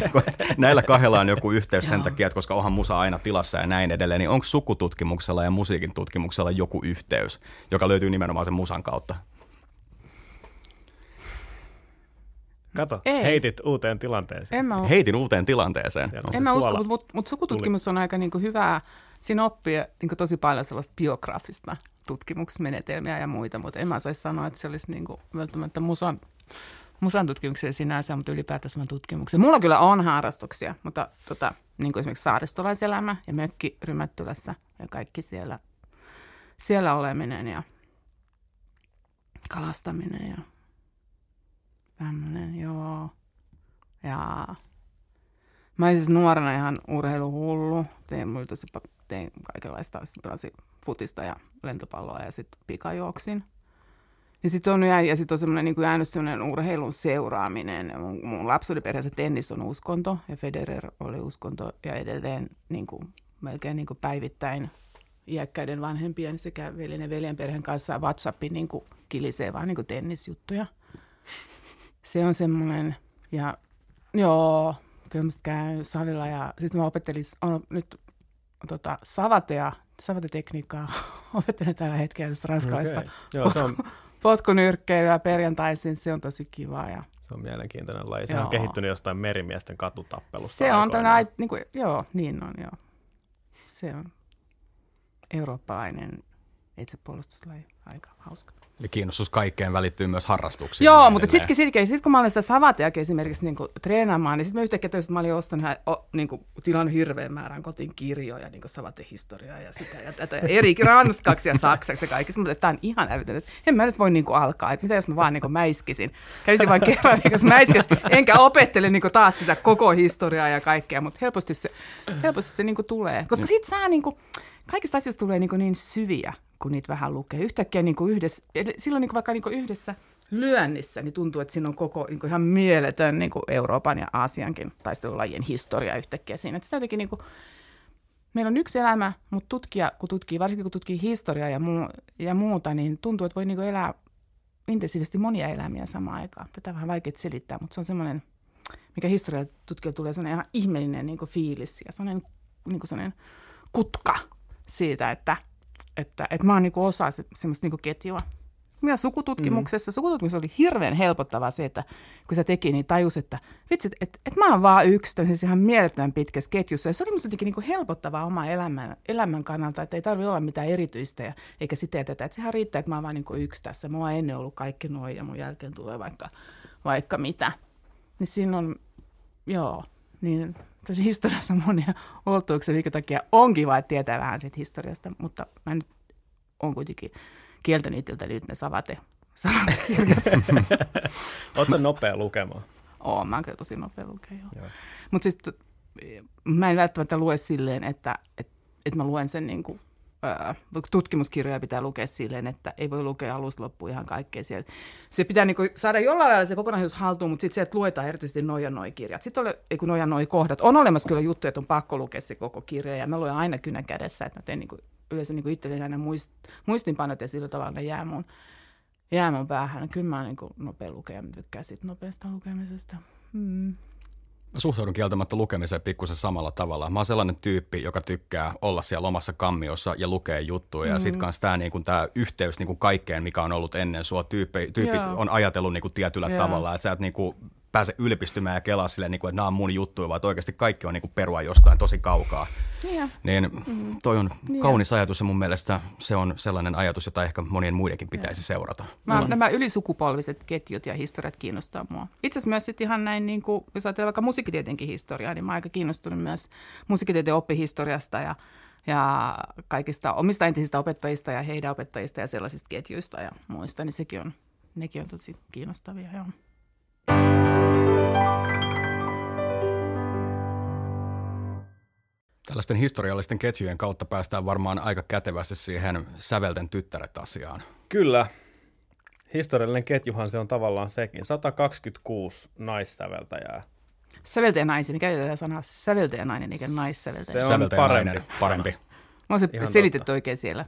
Että Näillä kahdella on joku yhteys sen takia, että koska onhan musa aina tilassa ja näin edelleen, niin onko sukututkimuksella ja musiikin tutkimuksella joku yhteys, joka löytyy nimenomaan sen musan kautta? Kato, Ei. heitit uuteen tilanteeseen. En mä, Heitin uuteen tilanteeseen. En mä usko, mutta mut, mut sukututkimus on aika niinku hyvää. Siinä oppii niinku tosi paljon sellaista biograafista tutkimusmenetelmiä ja muita, mutta en mä saisi sanoa, että se olisi niinku välttämättä musan, musan tutkimuksia sinänsä, mutta ylipäätänsä vaan tutkimuksia. Mulla kyllä on harrastuksia, mutta tota, niin kuin esimerkiksi saaristolaiselämä ja mökki Rymättylässä ja kaikki siellä, siellä oleminen ja kalastaminen ja tämmöinen, joo. Ja mä olin siis nuorena ihan urheiluhullu. Tein, tosi, tein kaikenlaista, sitten pelasin futista ja lentopalloa ja sitten pikajuoksin. Ja sitten on, jää- ja sit on semmoinen, niin jäänyt semmoinen urheilun seuraaminen. Mun, mun lapsuuden perheessä tennis on uskonto ja Federer oli uskonto ja edelleen niin kuin, melkein niin kuin päivittäin iäkkäiden vanhempien sekä veljen ja veljen perheen kanssa WhatsAppi niin kuin kilisee vaan niin kuin tennisjuttuja. Se on semmoinen, ja joo, kyllä mä käyn salilla ja sitten mä opettelin on, nyt tota, savatea, savatetekniikkaa opettelen tällä hetkellä ranskalaista Okei. Joo, se on, potkunyrkkeilyä perjantaisin, se on tosi kiva ja se on mielenkiintoinen laji. Se on kehittynyt jostain merimiesten katutappelusta. se on ai- niin kuin, joo, niin on, joo. Se on eurooppalainen itsepuolustuslaji, aika hauska. Eli kiinnostus kaikkeen välittyy myös harrastuksiin. Joo, niin mutta sitten sit, sit, kun mä olin sitä savateakin esimerkiksi niin treenaamaan, niin sitten mä yhtäkkiä tajusin, että mä olin ostanut ihan, o, niin kuin, tilannut hirveän määrän kotiin kirjoja, niin kuin savatehistoriaa ja sitä ja tätä, ja eri ranskaksi ja saksaksi ja kaikista, mutta tämä on ihan älytön, että en mä nyt voi niin kuin, alkaa, että mitä jos mä vaan niin kuin, mäiskisin. Kävisin vain kerran viikossa mäiskis, enkä opettele niin kuin, taas sitä koko historiaa ja kaikkea, mutta helposti se, helposti se niin kuin, tulee. Koska sit saa niin kuin, kaikista asioista tulee niin, niin syviä, kun niitä vähän lukee. Yhtäkkiä niin kuin yhdessä, silloin niin kuin vaikka niin kuin yhdessä lyönnissä, niin tuntuu, että siinä on koko niin kuin ihan mieletön niin kuin Euroopan ja Aasiankin taistelulajien historia yhtäkkiä siinä. Että sitä jotenkin niin kuin, meillä on yksi elämä, mutta tutkija, kun tutkii, varsinkin kun tutkii historiaa ja, muu, ja muuta, niin tuntuu, että voi niin kuin elää intensiivisesti monia elämiä samaan aikaan. Tätä on vähän vaikea selittää, mutta se on semmoinen, mikä historiatutkijalle tulee sellainen ihan ihmeellinen niin kuin fiilis ja sellainen, niin kuin sellainen kutka siitä, että, että, että mä oon niin osa se, semmoista niin ketjua. Myös sukututkimuksessa. Mm. Sukututkimuksessa oli hirveän helpottavaa se, että kun se teki, niin tajus, että vitsi, että, että, mä oon vaan yksi tämmöisessä ihan mielettömän pitkässä ketjussa. Ja se oli musta jotenkin niin helpottavaa oma elämän, elämän kannalta, että ei tarvitse olla mitään erityistä ja, eikä sitä tätä. Että sehän riittää, että mä oon vaan niin yksi tässä. Mua ennen ollut kaikki noin ja mun jälkeen tulee vaikka, vaikka mitä. Niin siinä on, joo, niin tässä historiassa on monia oltuuksia, minkä takia on kiva, että tietää vähän siitä historiasta, mutta mä nyt on kuitenkin kieltänyt itseltä nyt ne savate. Oletko nopea lukemaan? Oon, mä oon kyllä tosi nopea lukea, joo. Mutta siis mä en välttämättä lue silleen, että, että, että mä luen sen niin kuin, tutkimuskirjoja pitää lukea silleen, että ei voi lukea alusta loppuun ihan kaikkea siellä. Se pitää niin kuin saada jollain lailla se kokonaisuus haltuun, mutta sitten sieltä luetaan erityisesti noja noi kirjat. Sitten ole, ei kun noja noi kohdat. On olemassa kyllä juttuja, että on pakko lukea se koko kirja ja mä luen aina kynän kädessä, että mä teen niin kuin, yleensä niin kuin itselleni aina muist, muistinpanot ja sillä tavalla ne jää mun, jää mun päähän. Kyllä mä niin kuin nopea lukea, mä tykkään siitä nopeasta lukemisesta. Hmm. Mä suhtaudun kieltämättä lukemiseen pikkusen samalla tavalla. Mä oon sellainen tyyppi, joka tykkää olla siellä omassa kammiossa ja lukea juttuja. Mm-hmm. Ja sit kanssa tää, niin tää yhteys niin kuin kaikkeen, mikä on ollut ennen sua. Tyyppi, tyypit Joo. on ajatellut niin kuin tietyllä Joo. tavalla, että sä et niin kuin pääse ylpistymään ja kelaa silleen, niin kuin, että nämä on mun juttuja, vaan oikeasti kaikki on niin kuin perua jostain tosi kaukaa. Yeah. Niin mm-hmm. toi on yeah. kaunis ajatus ja mun mielestä se on sellainen ajatus, jota ehkä monien muidenkin pitäisi yeah. seurata. Mä, Mulla... Nämä ylisukupolviset ketjut ja historiat kiinnostaa mua. Itse asiassa myös sitten ihan näin, niin kuin, jos ajatellaan vaikka musiikkitieteenkin historiaa, niin mä oon aika kiinnostunut myös musiikkitieteen oppihistoriasta ja ja kaikista omista entisistä opettajista ja heidän opettajista ja sellaisista ketjuista ja muista, niin sekin on, nekin on tosi kiinnostavia. Joo. Tällaisten historiallisten ketjujen kautta päästään varmaan aika kätevästi siihen sävelten tyttäret-asiaan. Kyllä. Historiallinen ketjuhan se on tavallaan sekin. 126 naissäveltäjää. Säveltäjänaisia, mikä käytetään sanaa säveltäjänainen eikä naissäveltäjä. Se on parempi. parempi. Mä oon se selitetty oikein siellä.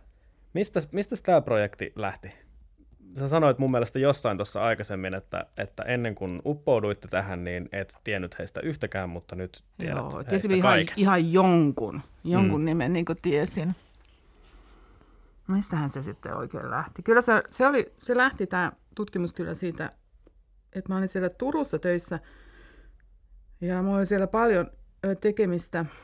Mistä, mistä tämä projekti lähti? Sä sanoit mun mielestä jossain tuossa aikaisemmin, että, että ennen kuin uppouduitte tähän, niin et tiennyt heistä yhtäkään, mutta nyt tiedät Joo, heistä ihan, ihan jonkun, jonkun mm. nimen niin kuin tiesin. Mistähän se sitten oikein lähti? Kyllä se, se, oli, se lähti tämä tutkimus kyllä siitä, että mä olin siellä Turussa töissä ja mulla oli siellä paljon tekemistä –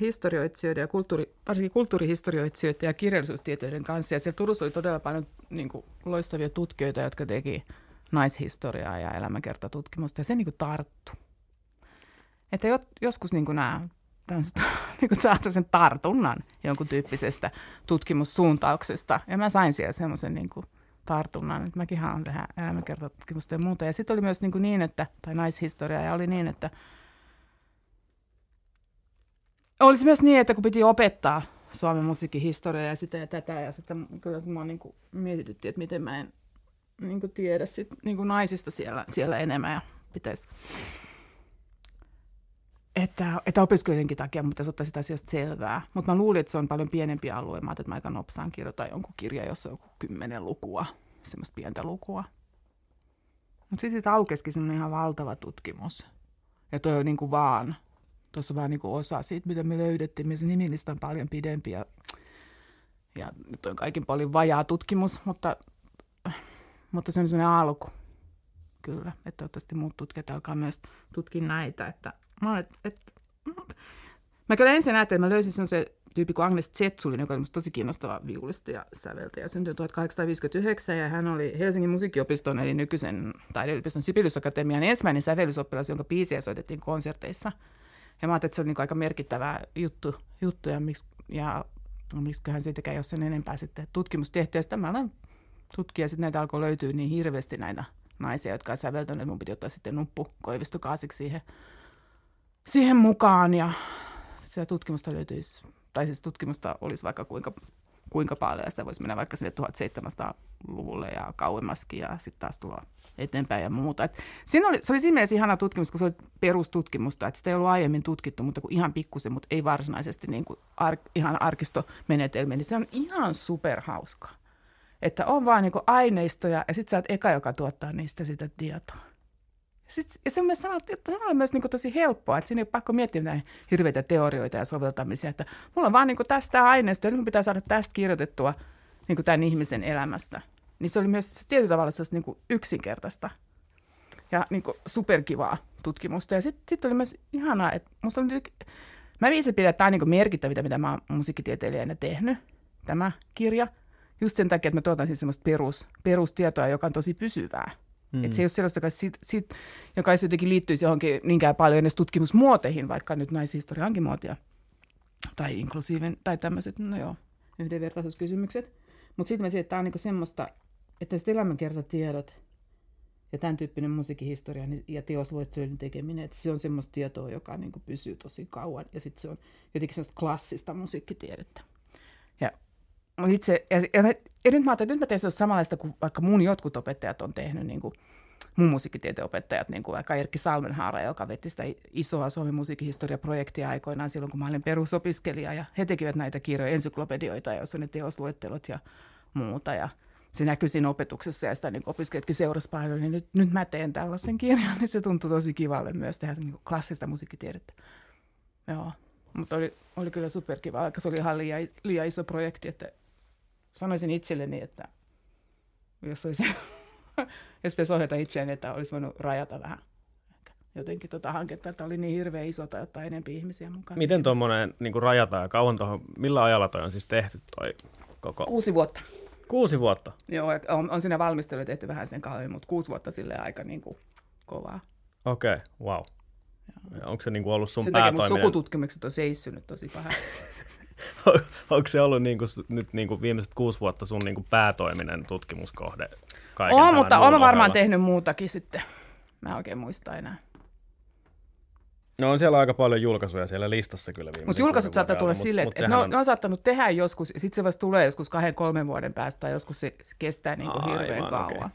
historioitsijoiden ja kulttuuri, varsinkin kulttuurihistorioitsijoiden ja kirjallisuustieteiden kanssa. Ja siellä Turussa oli todella paljon niin kuin, loistavia tutkijoita, jotka teki naishistoriaa ja elämäkertatutkimusta, ja se niin kuin, tarttu. Että joskus niin kuin nämä niin kuin sen tartunnan jonkun tyyppisestä tutkimussuuntauksesta. Ja mä sain siellä semmoisen niin tartunnan, että mäkin haluan tehdä elämäkertatutkimusta ja muuta. Ja sitten oli myös niin, kuin niin että, tai naishistoria, ja oli niin, että olisi myös niin, että kun piti opettaa Suomen musiikin historiaa ja sitä ja tätä, ja sitten kyllä mua niin kuin mietitytti, että miten mä en niin kuin tiedä sit, niin kuin naisista siellä, siellä enemmän ja pitäisi että, että opiskelijoidenkin takia mutta ottaa sitä asiasta selvää. Mutta mä luulin, että se on paljon pienempi alue. Mä että mä aika nopsaan kirjoitan jonkun kirjan, jossa on joku kymmenen lukua, semmoista pientä lukua. Mutta sitten siitä aukesikin semmoinen ihan valtava tutkimus. Ja toi on niin kuin vaan tuossa vaan niin osa siitä, mitä me löydettiin. Me se nimilista on paljon pidempi ja, ja nyt on kaikin paljon vajaa tutkimus, mutta, mutta se on sellainen alku. Kyllä, että toivottavasti muut tutkijat alkaa myös tutkia näitä. Että, mä, et, et, mä kyllä ensin ajattelin, että mä löysin se tyyppi kuin Agnes Zetsulin, joka oli tosi kiinnostava viulisti ja säveltäjä. Syntyi 1859 ja hän oli Helsingin musiikkiopiston eli nykyisen taideyliopiston Sibelius Akatemian ensimmäinen sävellysoppilas, jonka biisiä soitettiin konserteissa. Ja mä ajattelin, että se oli niin aika merkittävä juttu, juttu ja, miksi, ja miksiköhän siitäkään jos sen enempää sitten tutkimus tehty. Ja sitten mä aloin tutkia, sitten näitä alkoi löytyä niin hirveästi näitä naisia, jotka on säveltäneet. Mun piti ottaa sitten nuppu koivistokaasiksi siihen, siihen mukaan ja sitä tutkimusta löytyisi, tai siis tutkimusta olisi vaikka kuinka, kuinka paljon, sitä voisi mennä vaikka sinne 1700-luvulle ja kauemmaskin, ja sitten taas tulla eteenpäin ja muuta. Et siinä oli, se oli siinä mielessä ihana tutkimus, kun se oli perustutkimusta, että sitä ei ollut aiemmin tutkittu, mutta kuin ihan pikkusen, mutta ei varsinaisesti niin kuin ar, ihan arkistomenetelmiä, niin se on ihan superhauskaa. Että on vaan niin aineistoja ja sitten sä oot eka, joka tuottaa niistä sitä tietoa. Sitten, se on myös samalla, samalla myös niin tosi helppoa, että siinä ei ole pakko miettiä näitä hirveitä teorioita ja soveltamisia, että mulla on vaan niin tästä aineistoa, nyt pitää saada tästä kirjoitettua niin tämän ihmisen elämästä. Niin se oli myös tietyllä tavalla niin yksinkertaista ja niin superkivaa tutkimusta. Ja sitten sit oli myös ihanaa, että musta oli, mä itse pidän, että tämä on niin merkittävintä, mitä mä oon musiikkitieteilijänä tehnyt, tämä kirja – just sen takia, että mä tuotan siis semmoista perus, perustietoa, joka on tosi pysyvää. Mm. Että se ei ole sellaista, joka, sit, sit, joka jotenkin liittyisi johonkin niinkään paljon edes tutkimusmuoteihin, vaikka nyt naishistoria onkin muotia. Tai inklusiivinen, tai tämmöiset, no joo, yhdenvertaisuuskysymykset. Mutta sitten mä tiedän, että tämä on niinku semmoista, että elämänkertatiedot ja tämän tyyppinen musiikkihistoria ja teosluettelujen tekeminen, että se on semmoista tietoa, joka niinku pysyy tosi kauan. Ja sitten se on jotenkin semmoista klassista musiikkitiedettä. Ja mun itse, ja, ja, ja nyt mä ajattelin, että nyt mä teen samanlaista kuin vaikka mun jotkut opettajat on tehnyt, niin kuin mun musiikkitieteen opettajat, niin kuin vaikka Erkki Salmenhaara, joka vetti sitä isoa Suomen musiikkihistoria-projektia aikoinaan silloin, kun mä olin perusopiskelija, ja he tekivät näitä kirjoja, ensyklopedioita, joissa on ne teosluettelot ja muuta, ja se näkyy siinä opetuksessa ja sitä niin opiskelijatkin seurasi paljon, niin nyt, nyt mä teen tällaisen kirjan, niin se tuntui tosi kivalle myös tehdä niin klassista musiikkitiedettä. Joo, mutta oli, oli kyllä superkiva, vaikka se oli ihan liian, liian iso projekti, että sanoisin itselleni, että jos, olisi, jos pitäisi ohjata itseäni, että olisi voinut rajata vähän jotenkin tota hanketta, että oli niin hirveän iso tai ottaa enemmän ihmisiä mukaan. Miten tuommoinen niin rajata ja kauan tuohon, millä ajalla toi on siis tehty toi koko? Kuusi vuotta. Kuusi vuotta? Joo, on, on siinä valmistelu tehty vähän sen kauemmin, mutta kuusi vuotta sille aika niin kuin kovaa. Okei, okay, wow. Onko se niin kuin ollut sun Sen päätoiminen? Sen takia mun sukututkimukset on seissynyt tosi pahasti. Onko se ollut niin kuin, nyt niin kuin viimeiset kuusi vuotta sun niin kuin päätoiminen tutkimuskohde? On, mutta on varmaan tehnyt muutakin sitten. Mä oikein muista enää. No on siellä aika paljon julkaisuja siellä listassa kyllä Mutta julkaisut saattaa tulla silleen, että ne, on, ne on saattanut tehdä joskus, ja sitten se vasta tulee joskus kahden, kolmen vuoden päästä, tai joskus se kestää niin kuin hirveän Aivan, kauan. Okay.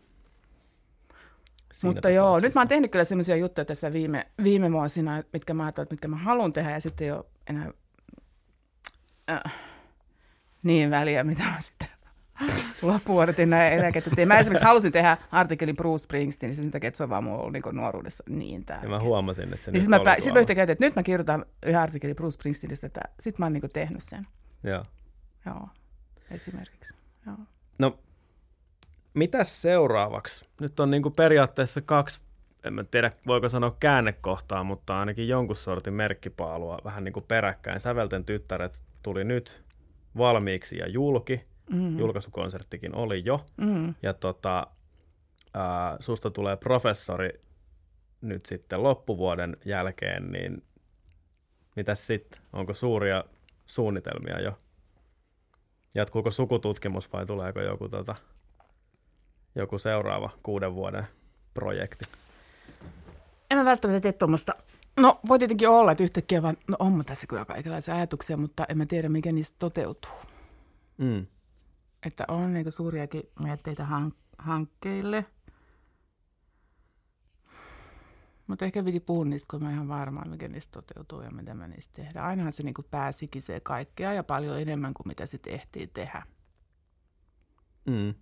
Mutta joo, nyt mä oon tehnyt kyllä sellaisia juttuja tässä viime, viime vuosina, mitkä mä ajattelin, mitkä mä haluan tehdä, ja sitten ei ole enää äh, niin väliä, mitä mä sitten loppuvuodet näin eläkettä. Mä esimerkiksi halusin tehteä artikkelin Bruce Springsteen, sen takia, että se on vaan mulla ollut niin nuoruudessa niin tärkeä. Ja mä huomasin, että se niin sitten mä, sit mä yhtä käytin, että nyt mä kirjoitan yhden artikkelin Bruce Springsteenistä, että sitten mä oon niin tehnyt sen. Joo. Joo, esimerkiksi. Joo. No, mitä seuraavaksi? Nyt on niin periaatteessa kaksi en mä tiedä voiko sanoa käännekohtaa, mutta ainakin jonkun sortin merkkipaalua vähän niin kuin peräkkäin. Sävelten tyttäret tuli nyt valmiiksi ja julki. Mm-hmm. Julkaisukonserttikin oli jo. Mm-hmm. Ja tota, ää, susta tulee professori nyt sitten loppuvuoden jälkeen, niin mitäs sitten? Onko suuria suunnitelmia jo? Jatkuuko sukututkimus vai tuleeko joku, tota, joku seuraava kuuden vuoden projekti? En mä välttämättä tee tuommoista. No voi tietenkin olla, että yhtäkkiä vaan, no on tässä kyllä kaikenlaisia ajatuksia, mutta en mä tiedä, mikä niistä toteutuu. Mm. Että on niitä suuriakin mietteitä hank- hankkeille. Mutta ehkä piti puhua niistä, kun mä ihan varmaan, mikä niistä toteutuu ja mitä mä niistä tehdään. Ainahan se niin pääsikisee kaikkea ja paljon enemmän kuin mitä sitten ehtii tehdä. Mm.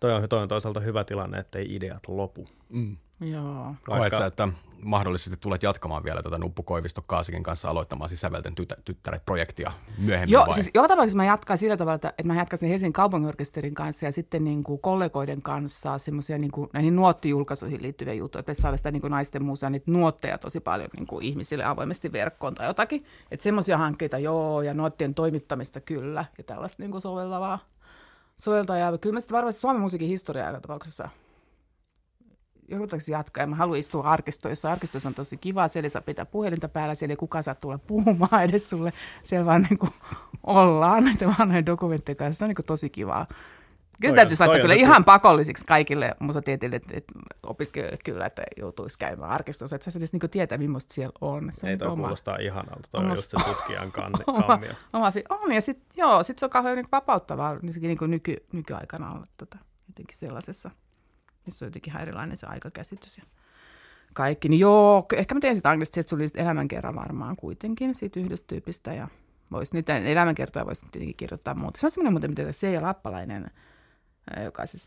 Toi on, toi on toisaalta hyvä tilanne, ettei ideat lopu. Mm. Joo. Koet Vaikka- sä, että mahdollisesti tulet jatkamaan vielä tätä Nuppu Koivisto Kaasikin kanssa aloittamaan siis Sävelten tytä, tyttäret-projektia myöhemmin Joo, vai? siis joka tapauksessa mä jatkan sillä tavalla, että, että mä jatkaisin Helsingin kaupunginorkesterin kanssa ja sitten niin kuin kollegoiden kanssa semmoisia niin kuin näihin nuottijulkaisuihin liittyviä juttuja, että saada sitä niin kuin naisten museon niitä nuotteja tosi paljon niin kuin ihmisille avoimesti verkkoon tai jotakin. Että semmoisia hankkeita joo ja nuottien toimittamista kyllä ja tällaista niin kuin soveltavaa soveltajaa. Kyllä mä sitten varmasti Suomen musiikin historiaa joka tapauksessa joudutaanko jatkaa. Ja mä haluan istua arkistoissa. Arkistoissa on tosi kiva. Siellä saa pitää puhelinta päällä. Siellä ei kukaan saa tulla puhumaan edes sulle. Siellä vaan niin kuin ollaan näiden vanhojen dokumenttien kanssa. Se on niin kuin tosi kivaa. Kyllä Toi se täytyy on kyllä se ihan pakollisiksi kaikille musatieteille, että, että opiskelijoille kyllä, että joutuisi käymään arkistossa. Että sä edes niin tietää, millaista siellä on. Se Ei toi oma- kuulostaa ihanalta. Toi on just se tutkijan kanni, oma, kammio. oma on, ja sitten joo, sit se on kauhean niin vapauttavaa niin kuin nyky, nykyaikana olla tota, jotenkin sellaisessa, missä on jotenkin erilainen se aikakäsitys ja kaikki. Niin joo, ehkä mä teen sitten anglisesti, että se oli sit elämänkerran varmaan kuitenkin siitä yhdestä tyypistä ja voisi nyt, elämänkertoja voisi tietenkin kirjoittaa muuta. Se on semmoinen muuten, mitä Seija Lappalainen, ää, joka siis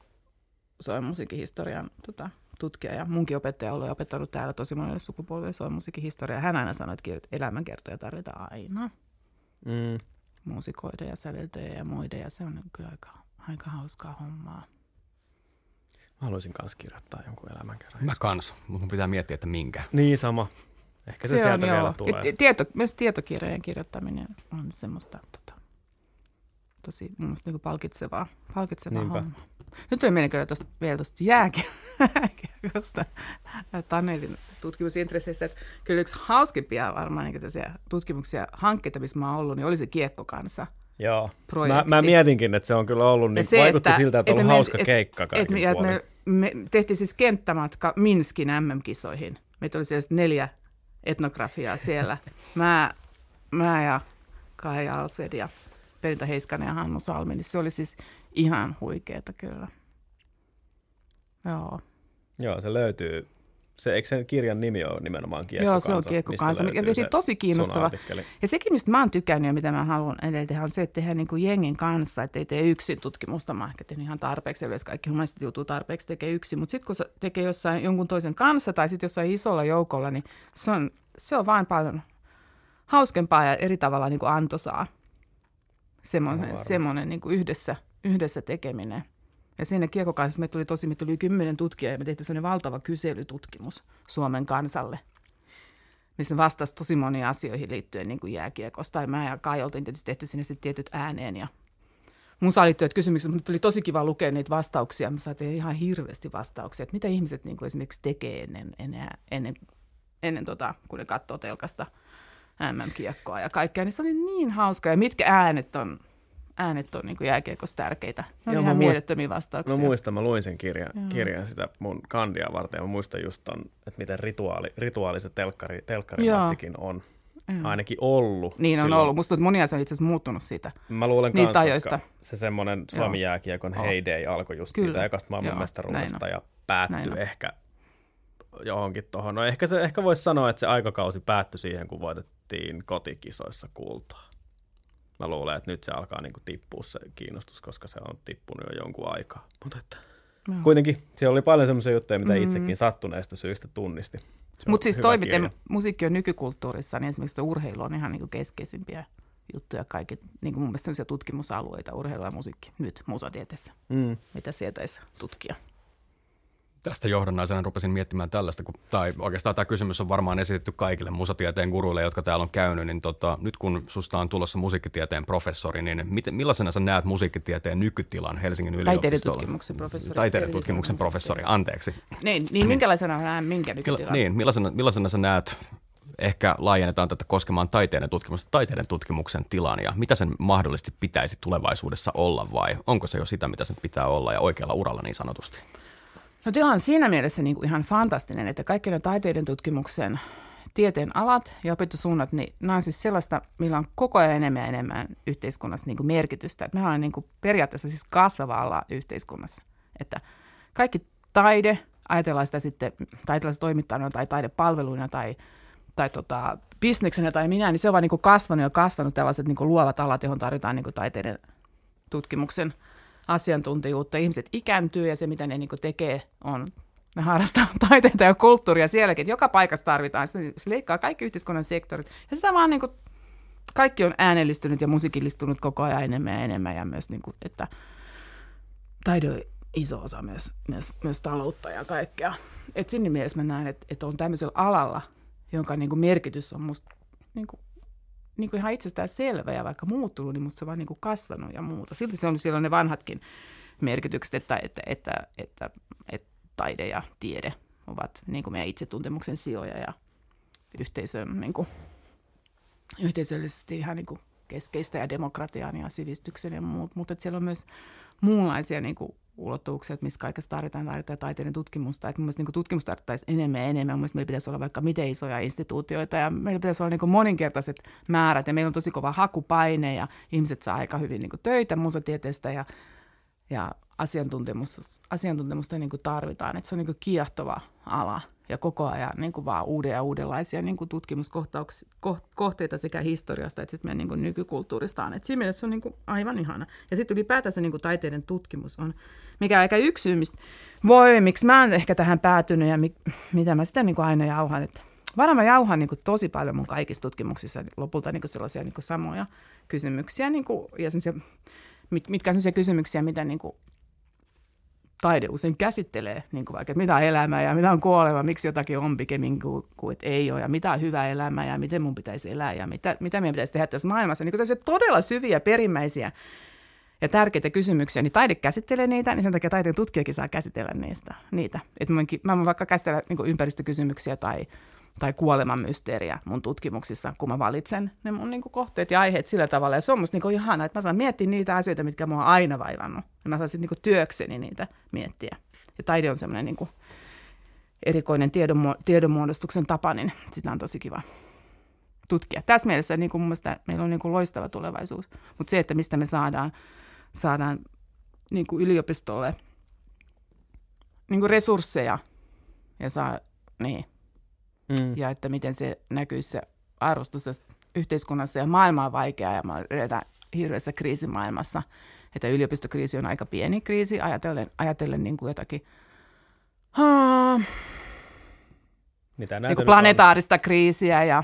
Suomen musiikin historian tota, tutkija ja munkin opettaja on opettanut täällä tosi monelle sukupolvelle Suomen musiikin historiaa. Hän aina sanoi, että kirjoit- elämänkertoja tarvitaan aina Mm. muusikoiden ja säveltöjen ja muiden, ja se on kyllä aika, aika hauskaa hommaa. Mä haluaisin kanssa kirjoittaa jonkun elämänkerran. Mä kans, mutta mun pitää miettiä, että minkä. Niin sama. Ehkä se, se sieltä on, vielä joo. tulee. Ja Tieto, myös tietokirjojen kirjoittaminen on semmoista tota, tosi mun mielestä niin palkitsevaa, palkitsevaa Niinpä. hommaa. Nyt tuli mieleen kyllä tosta, vielä tuosta jääkiekosta Tanelin tutkimusintresseistä, että kyllä yksi hauskimpia varmaan niin tutkimuksia, hankkeita, missä mä oon ollut, niin oli se kiekko kanssa. Joo. Mä, projekti. mä mietinkin, että se on kyllä ollut, niin vaikutti siltä, että on ollut me- hauska et- keikka et, me, et me, me tehtiin siis kenttämatka Minskin MM-kisoihin. Meitä oli siis neljä etnografiaa siellä. Mä, mä ja Kai Alsved ja Perintä Heiskanen ja Hannu Salmi, niin se oli siis ihan huikeeta kyllä. Joo, Joo, se löytyy. Se, eikö sen kirjan nimi ole nimenomaan Kiekko Joo se on Kiekko kansa, mikä tosi kiinnostava. Ja sekin, mistä mä oon tykännyt ja mitä mä haluan edelleen tehdä, on se, että tehdään niin kuin jengin kanssa, että ei tee yksin tutkimusta. Mä ehkä teen ihan tarpeeksi, yleensä kaikki humanistit joutuu tarpeeksi tekee yksin. Mutta sitten kun se tekee jossain jonkun toisen kanssa tai sitten jossain isolla joukolla, niin se on, se on vain paljon hauskempaa ja eri tavalla niin kuin antoisaa. Semmoinen, semmoinen niin kuin yhdessä, yhdessä tekeminen. Ja siinä kiekokansassa meitä tuli tosi, meitä tuli kymmenen tutkijaa ja me tehtiin sellainen valtava kyselytutkimus Suomen kansalle missä vastasi tosi moniin asioihin liittyen niin kuin jääkiekosta. Ja mä ja Kai oltiin tietysti tehty sinne sitten tietyt ääneen ja musaan liittyvät kysymykset, mutta tuli tosi kiva lukea niitä vastauksia. Me saatiin ihan hirveästi vastauksia, että mitä ihmiset niin kuin esimerkiksi tekee ennen, ennen, ennen, ennen tota, kun ne katsoo telkasta MM-kiekkoa ja kaikkea. Niin se oli niin hauska ja mitkä äänet on, äänet on niin kuin jääkiekossa tärkeitä. Ne Joo, ihan mä muist- mielettömiä vastauksia. Mä muistan, mä luin sen kirjan, kirjan sitä mun kandia varten ja mä muistan just ton, että miten rituaali, rituaali se telkkari, telkkarimatsikin on Joo. ainakin ollut. Niin on silloin. ollut. Musta moni asia on itse asiassa muuttunut siitä. Mä luulen Niistä kans, ajoista. se semmoinen Suomi jääkiekon heyday alkoi just Kyllä. siitä ekasta maailmanmestaruudesta ja päättyi ehkä johonkin tuohon. No ehkä, se, ehkä voisi sanoa, että se aikakausi päättyi siihen, kun voitettiin kotikisoissa kultaa. Mä luulen, että nyt se alkaa niinku tippua se kiinnostus, koska se on tippunut jo jonkun aikaa. Mutta että Joo. kuitenkin siellä oli paljon semmoisia juttuja, mitä Mm. itsekin sattuneista syistä tunnisti. Mutta siis toi, miten musiikki on nykykulttuurissa, niin esimerkiksi urheilu on ihan niinku keskeisimpiä juttuja. Kaikki, niin kuin mun mielestä tutkimusalueita, urheilu ja musiikki, nyt musatieteessä, Mm. mitä sietäisi tutkia. Tästä johdannaisena rupesin miettimään tällaista, kun, tai oikeastaan tämä kysymys on varmaan esitetty kaikille musatieteen guruille, jotka täällä on käynyt, niin tota, nyt kun susta on tulossa musiikkitieteen professori, niin miten, millaisena sä näet musiikkitieteen nykytilan Helsingin yliopistolla? Taiteiden tutkimuksen professori. Taiteiden Erillisenä tutkimuksen professori, anteeksi. Niin, niin minkälaisena näen minkä nykytilan? niin, millaisena, millaisena sä näet, ehkä laajennetaan tätä koskemaan taiteiden tutkimusta, taiteiden tutkimuksen tilan ja mitä sen mahdollisesti pitäisi tulevaisuudessa olla vai onko se jo sitä, mitä sen pitää olla ja oikealla uralla niin sanotusti? No tila on siinä mielessä niin kuin ihan fantastinen, että kaikki ne taiteiden tutkimuksen tieteen alat ja opetussuunnat, niin nämä on siis sellaista, millä on koko ajan enemmän ja enemmän yhteiskunnassa niin kuin merkitystä. Että mehän on niin kuin periaatteessa siis kasvava ala yhteiskunnassa. Että kaikki taide, ajatellaan sitä sitten toimittajana tai taidepalveluina tai, tai tota, bisneksenä tai minä, niin se on vaan niin kuin kasvanut ja kasvanut tällaiset niin kuin luovat alat, johon tarvitaan niin kuin taiteiden tutkimuksen asiantuntijuutta. Ihmiset ikääntyy ja se, mitä ne niin tekee, on ne harrastaa taiteita ja kulttuuria sielläkin. Joka paikassa tarvitaan. Se, se leikkaa kaikki yhteiskunnan sektorit. Ja sitä vaan niin kuin, kaikki on äänellistynyt ja musiikillistunut koko ajan enemmän ja enemmän. Ja myös, niin kuin, että taide on iso osa myös, myös, myös taloutta ja kaikkea. Et siinä mielessä mä näen, että, että on tämmöisellä alalla, jonka niin kuin merkitys on musta niin kuin, niin kuin ihan itsestään selvä ja vaikka muuttunut, niin musta se on vaan niin kuin kasvanut ja muuta. Silti se on silloin ne vanhatkin merkitykset, että, että, että, että, että taide ja tiede ovat niin kuin meidän itsetuntemuksen sijoja ja yhteisön, niin kuin, yhteisöllisesti ihan niin kuin keskeistä ja demokratian ja sivistyksen ja muut, mutta siellä on myös muunlaisia niin kuin ulottuvuuksia, että missä kaikessa tarvitaan, tarvitaan taiteiden tutkimusta. Että mielestäni niin tutkimusta tarvittaisiin enemmän ja enemmän. Mielestäni meillä pitäisi olla vaikka miten isoja instituutioita ja meillä pitäisi olla niin moninkertaiset määrät ja meillä on tosi kova hakupaine ja ihmiset saa aika hyvin niin töitä musatieteestä ja, ja asiantuntemusta, asiantuntemusta niin tarvitaan. Että se on niin kiehtova ala ja koko ajan niin kuin vaan uuden ja uudenlaisia niin kuin tutkimuskohteita sekä historiasta että sitten meidän niin kuin nykykulttuuristaan. Et siinä mielessä se on niin kuin aivan ihana. Ja sitten ylipäätänsä niin kuin taiteiden tutkimus on, mikä aika yksi syy, mistä voi, miksi mä oon ehkä tähän päätynyt ja mi, mitä mä sitten niin kuin aina jauhan. Että varmaan mä jauhan niin kuin tosi paljon mun kaikissa tutkimuksissa lopulta niin kuin sellaisia niin kuin samoja kysymyksiä niin kuin, ja mitkä on sellaisia kysymyksiä, mitä niin kuin taide usein käsittelee niin kuin vaikka, että mitä on elämä ja mitä on kuolema, miksi jotakin on pikemmin kuin, kuin että ei ole ja mitä on hyvä elämä ja miten mun pitäisi elää ja mitä, mitä meidän pitäisi tehdä tässä maailmassa. Niin kuin todella syviä, perimmäisiä ja tärkeitä kysymyksiä, niin taide käsittelee niitä, niin sen takia taiteen tutkijakin saa käsitellä niistä, niitä. Mä, mä voin vaikka käsitellä niin ympäristökysymyksiä tai tai kuoleman mysteeriä mun tutkimuksissa, kun mä valitsen ne mun niin kuin, kohteet ja aiheet sillä tavalla. Ja se on musta niin kuin, ihana, että mä saan miettiä niitä asioita, mitkä mua on aina vaivannut. Ja mä saan sitten niin työkseni niitä miettiä. Ja taide on semmoinen niin erikoinen tiedonmu- tiedonmuodostuksen tapa, niin sitä on tosi kiva tutkia. Tässä mielessä niin kuin mun mielestä meillä on niin kuin loistava tulevaisuus. Mutta se, että mistä me saadaan, saadaan niin kuin yliopistolle niin kuin resursseja ja saa, niin, mm. ja että miten se näkyisi se arvostus yhteiskunnassa ja maailma on vaikea ja eletään hirveässä kriisimaailmassa, että yliopistokriisi on aika pieni kriisi ajatellen, ajatellen niin kuin jotakin haa, Mitä niin kuin planetaarista on? kriisiä ja,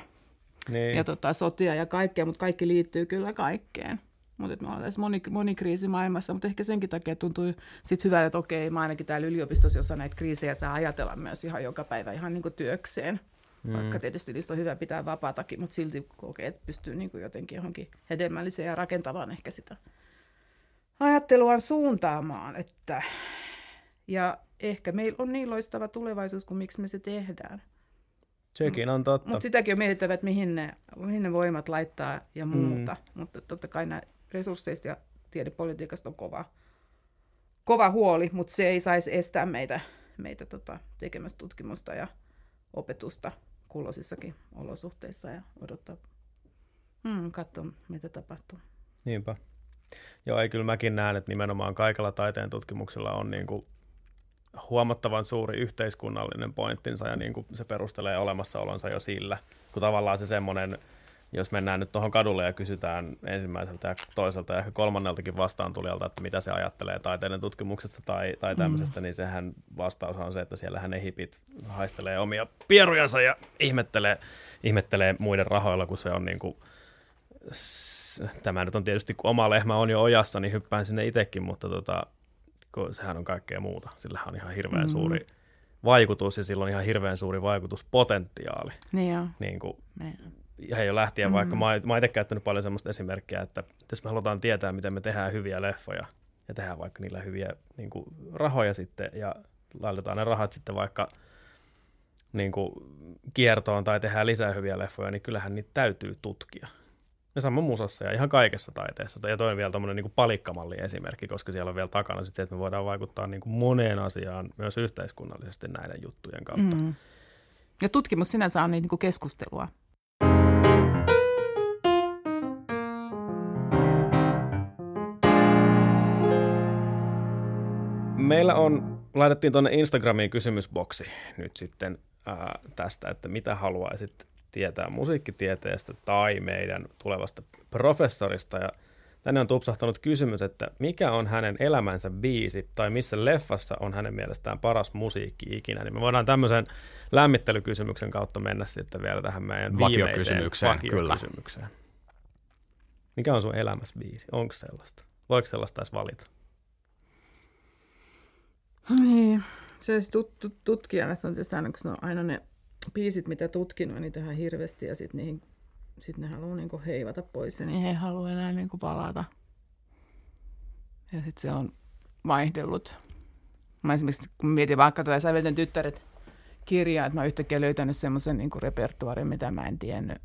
niin. ja tota, sotia ja kaikkea, mutta kaikki liittyy kyllä kaikkeen. Mutta me ollaan moni, monikriisi maailmassa, mutta ehkä senkin takia tuntuu sit hyvältä, että okei, mä ainakin täällä yliopistossa, jossa näitä kriisejä saa ajatella myös ihan joka päivä ihan niin kuin työkseen. Mm. Vaikka tietysti niistä on hyvä pitää vapaatakin, mutta silti kokee, että pystyy niin kuin jotenkin johonkin hedelmälliseen ja rakentavaan ehkä sitä ajatteluaan suuntaamaan. Että, ja ehkä meillä on niin loistava tulevaisuus kuin miksi me se tehdään. Sekin on totta. Mutta sitäkin on mietittävä, että mihin ne, mihin ne voimat laittaa ja muuta. Mm. Mutta totta kai nämä resursseista ja tiedepolitiikasta on kova, kova huoli, mutta se ei saisi estää meitä, meitä tota, tekemästä tutkimusta ja opetusta kulloisissakin olosuhteissa ja odottaa, hmm, katsoa mitä tapahtuu. Niinpä. Joo, ei kyllä mäkin näen, että nimenomaan kaikella taiteen tutkimuksella on niin kuin huomattavan suuri yhteiskunnallinen pointtinsa ja niin kuin se perustelee olemassaolonsa jo sillä, kun tavallaan se semmoinen, jos mennään nyt tuohon kadulle ja kysytään ensimmäiseltä ja toiselta ja ehkä kolmanneltakin vastaan tulijalta, että mitä se ajattelee taiteiden tutkimuksesta tai, tai mm. tämmöisestä, mm. niin sehän vastaus on se, että siellähän ne hipit haistelee omia pierujansa ja ihmettelee, ihmettelee muiden rahoilla, kun se on niin kuin, tämä nyt on tietysti, kun oma lehmä on jo ojassa, niin hyppään sinne itsekin, mutta tota, kun sehän on kaikkea muuta. Sillä on ihan hirveän mm. suuri vaikutus ja sillä on ihan hirveän suuri vaikutuspotentiaali. Niin joo. Niin kuin, Ja jo lähtien, mm. vaikka mä, mä itse käyttänyt paljon sellaista esimerkkiä, että jos me halutaan tietää, miten me tehdään hyviä leffoja ja tehdään vaikka niillä hyviä niin kuin, rahoja sitten ja laitetaan ne rahat sitten vaikka niin kuin, kiertoon tai tehdään lisää hyviä leffoja, niin kyllähän niitä täytyy tutkia. Ja sama musassa ja ihan kaikessa taiteessa. Ja toinen vielä tämmöinen niin palikkamalli esimerkki, koska siellä on vielä takana sit se, että me voidaan vaikuttaa niin kuin moneen asiaan myös yhteiskunnallisesti näiden juttujen kautta. Mm. Ja tutkimus sinänsä on niin kuin keskustelua. Meillä on, laitettiin tuonne Instagramiin kysymysboksi nyt sitten ää, tästä, että mitä haluaisit tietää musiikkitieteestä tai meidän tulevasta professorista. Ja Tänne on tupsahtanut kysymys, että mikä on hänen elämänsä biisi tai missä leffassa on hänen mielestään paras musiikki ikinä. Niin me voidaan tämmöisen lämmittelykysymyksen kautta mennä sitten vielä tähän meidän Vakiokysymykseen, vakiokysymykseen. Kyllä. Mikä on sun elämässä biisi? Onko sellaista? Voiko sellaista edes valita? Niin, se tut, tut, tutkijana on tietysti aina, kun on aina ne biisit, mitä tutkinut, niin tehdään hirveästi ja sitten niihin sitten ne haluaa niinku heivata pois ja niin he haluaa enää niinku palata. Ja sitten se on vaihdellut. Mä esimerkiksi, kun mietin vaikka tätä Sävelten tyttäret kirjaa, että mä oon yhtäkkiä löytänyt semmoisen niinku repertuarin, mitä mä en tiennyt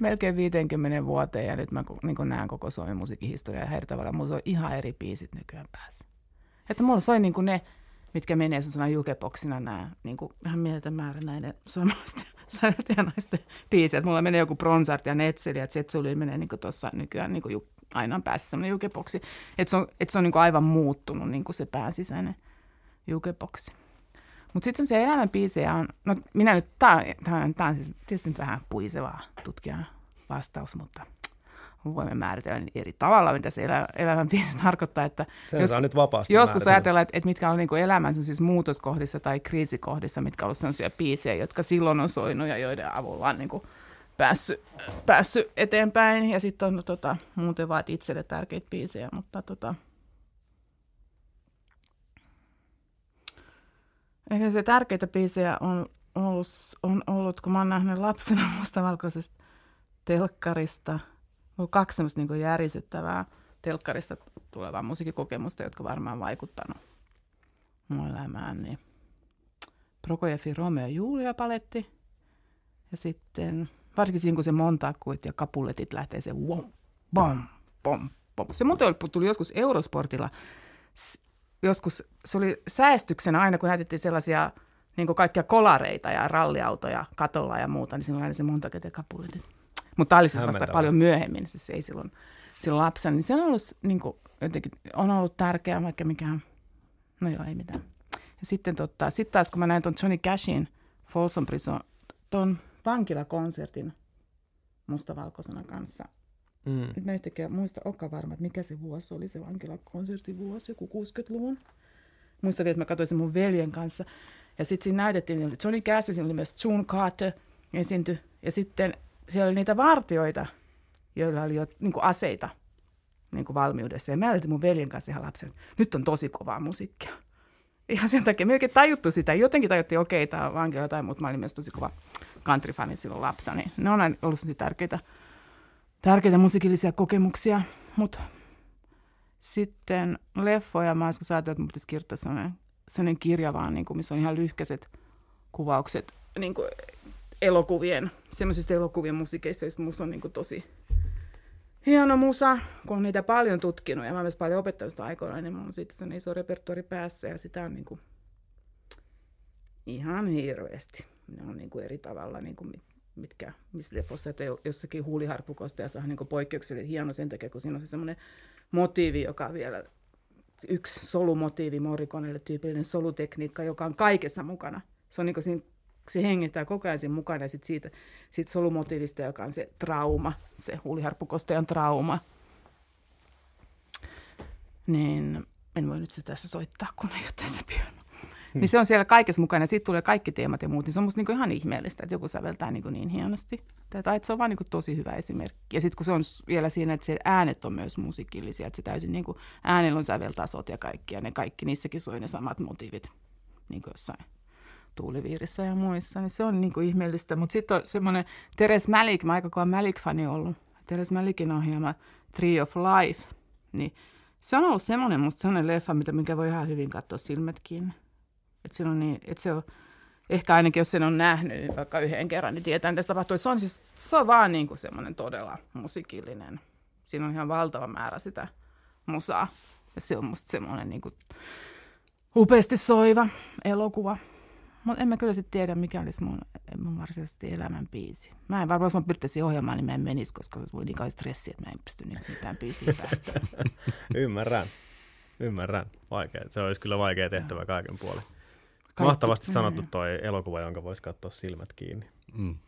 melkein 50 vuoteen ja nyt mä niin näen koko Suomen musiikkihistoriaa ja eri tavalla. Mulla on ihan eri biisit nykyään päässä. Että mulla soi niin kuin ne, mitkä menee sellaisena jukeboksina nämä niin kuin vähän mieletön määrä näiden suomalaisten naisten biisejä. Mulla menee joku Bronsart ja Netseli ja Zetsuli menee niin tuossa nykyään niin kuin aina on päässä semmoinen jukeboksi. Että se on, että se on niin kuin aivan muuttunut niin kuin se pääsisäinen jukeboksi. Mutta sitten semmoisia elämän biisejä on, no minä nyt, tämä on, on siis tietysti nyt vähän puisevaa tutkijan vastaus, mutta voimme määritellä niin eri tavalla, mitä se elä, elämän biisi tarkoittaa. Että Sen jos, saa nyt vapaasti Joskus ajatellaan, että, että mitkä on niin elämän siis muutoskohdissa tai kriisikohdissa, mitkä on sellaisia biisejä, jotka silloin on soinut ja joiden avulla on niin kuin päässyt, päässyt eteenpäin. Ja sitten on no, tota, muuten vaan itselle tärkeitä biisejä, mutta tota, Ehkä se tärkeitä biisejä on ollut, on ollut, kun mä oon nähnyt lapsena mustavalkoisesta telkkarista. On kaksi semmoista niin järisyttävää telkkarista tulevaa musiikkikokemusta, jotka varmaan vaikuttanut mun elämään. Niin Prokojefin Romeo ja Julia paletti. Ja sitten varsinkin siinä, kun se montakuit ja kapuletit lähtee se wom, bom, bom, bom. Se muuten tuli joskus Eurosportilla joskus, se oli säästyksenä aina, kun näytettiin sellaisia niin kaikkia kolareita ja ralliautoja katolla ja muuta, niin silloin oli se monta kapulitin. Mutta tämä oli siis vasta paljon myöhemmin, siis ei silloin, silloin lapsen, niin se on ollut, niin kuin, jotenkin, on ollut tärkeää, vaikka mikään, no joo, ei mitään. Ja sitten tota, sit taas, kun mä näin tuon Johnny Cashin Folsom Prison, tuon vankilakonsertin mustavalkoisena kanssa, Mm. Nyt mä yhtäkkiä muista, olekaan varma, että mikä se vuosi oli, se vankilakonsertin vuosi, joku 60-luvun. Muistan vielä, että mä katsoin sen mun veljen kanssa. Ja sitten siinä näytettiin, oli Johnny Cash, siinä oli myös June Carter esiinty. Ja sitten siellä oli niitä vartioita, joilla oli jo niin kuin aseita niin kuin valmiudessa. Ja mä olin mun veljen kanssa ihan lapsen, nyt on tosi kovaa musiikkia. Ihan sen takia, me tajuttu sitä. Jotenkin tajuttiin, okei, okay, tämä on vankila jotain, mutta mä olin myös tosi kova country-fani silloin lapsena. Niin ne on ollut tärkeitä tärkeitä musiikillisia kokemuksia, mutta sitten leffoja, mä joskus ajattelin, että mun pitäisi kirjoittaa sellainen, sellainen kirja vaan, niin kuin, missä on ihan lyhkäiset kuvaukset niin kuin elokuvien, semmoisista elokuvien musiikeista, joista musta on niin kuin tosi hieno musa, kun on niitä paljon tutkinut ja mä myös paljon opettanut sitä aikoina, niin mulla on siitä sellainen iso repertuari päässä ja sitä on niin kuin ihan hirveästi. Ne on niin kuin eri tavalla, niin kuin mitkä, missä leffossa, että jossakin huuliharpukosta ja on niin poikkeuksellinen hieno sen takia, kun siinä on se semmoinen motiivi, joka on vielä yksi solumotiivi Morriconelle tyypillinen solutekniikka, joka on kaikessa mukana. Se on niin siinä, se hengittää koko ajan siinä mukana ja sit siitä, siitä solumotiivista, joka on se trauma, se huuliharppukostajan trauma. Niin en voi nyt se tässä soittaa, kun ei ole tässä piano. Hmm. Niin se on siellä kaikessa mukana ja siitä tulee kaikki teemat ja muut, niin se on musta niinku ihan ihmeellistä, että joku säveltää niinku niin hienosti. Tai että se on vaan niinku tosi hyvä esimerkki. Ja sitten kun se on vielä siinä, että se äänet on myös musiikillisia, että se täysin niinku, äänellä on säveltasot ja kaikki, ja ne kaikki, niissäkin soi ne samat motiivit, niin kuin jossain tuuliviirissä ja muissa, niin se on niinku ihmeellistä. Mutta sitten on semmoinen Teres Malik, mä aika Malik-fani ollut, Teres Malikin ohjelma Tree of Life, niin se on ollut semmoinen musta semmoinen leffa, mitä, mikä voi ihan hyvin katsoa silmät kiinni. Että se on niin, että se on, ehkä ainakin jos sen on nähnyt vaikka yhden kerran, niin tietää, mitä tapahtuu. Se on, siis, se on vaan niin kuin semmoinen todella musiikillinen. Siinä on ihan valtava määrä sitä musaa. Ja se on musta semmoinen niin kuin upeasti soiva elokuva. Mutta en mä kyllä sitten tiedä, mikä olisi mun, mun varsinaisesti elämän biisi. Mä en varmaan, jos mä pyrtäisin ohjelmaan, niin mä en menisi, koska se voi niin kauan stressi, että mä en pysty niin mitään biisiä Ymmärrän. Ymmärrän. Vaikea. Se olisi kyllä vaikea tehtävä kaiken puolin. Kaikki, Mahtavasti sanottu toi elokuva, jonka voisi katsoa silmät kiinni. Mm.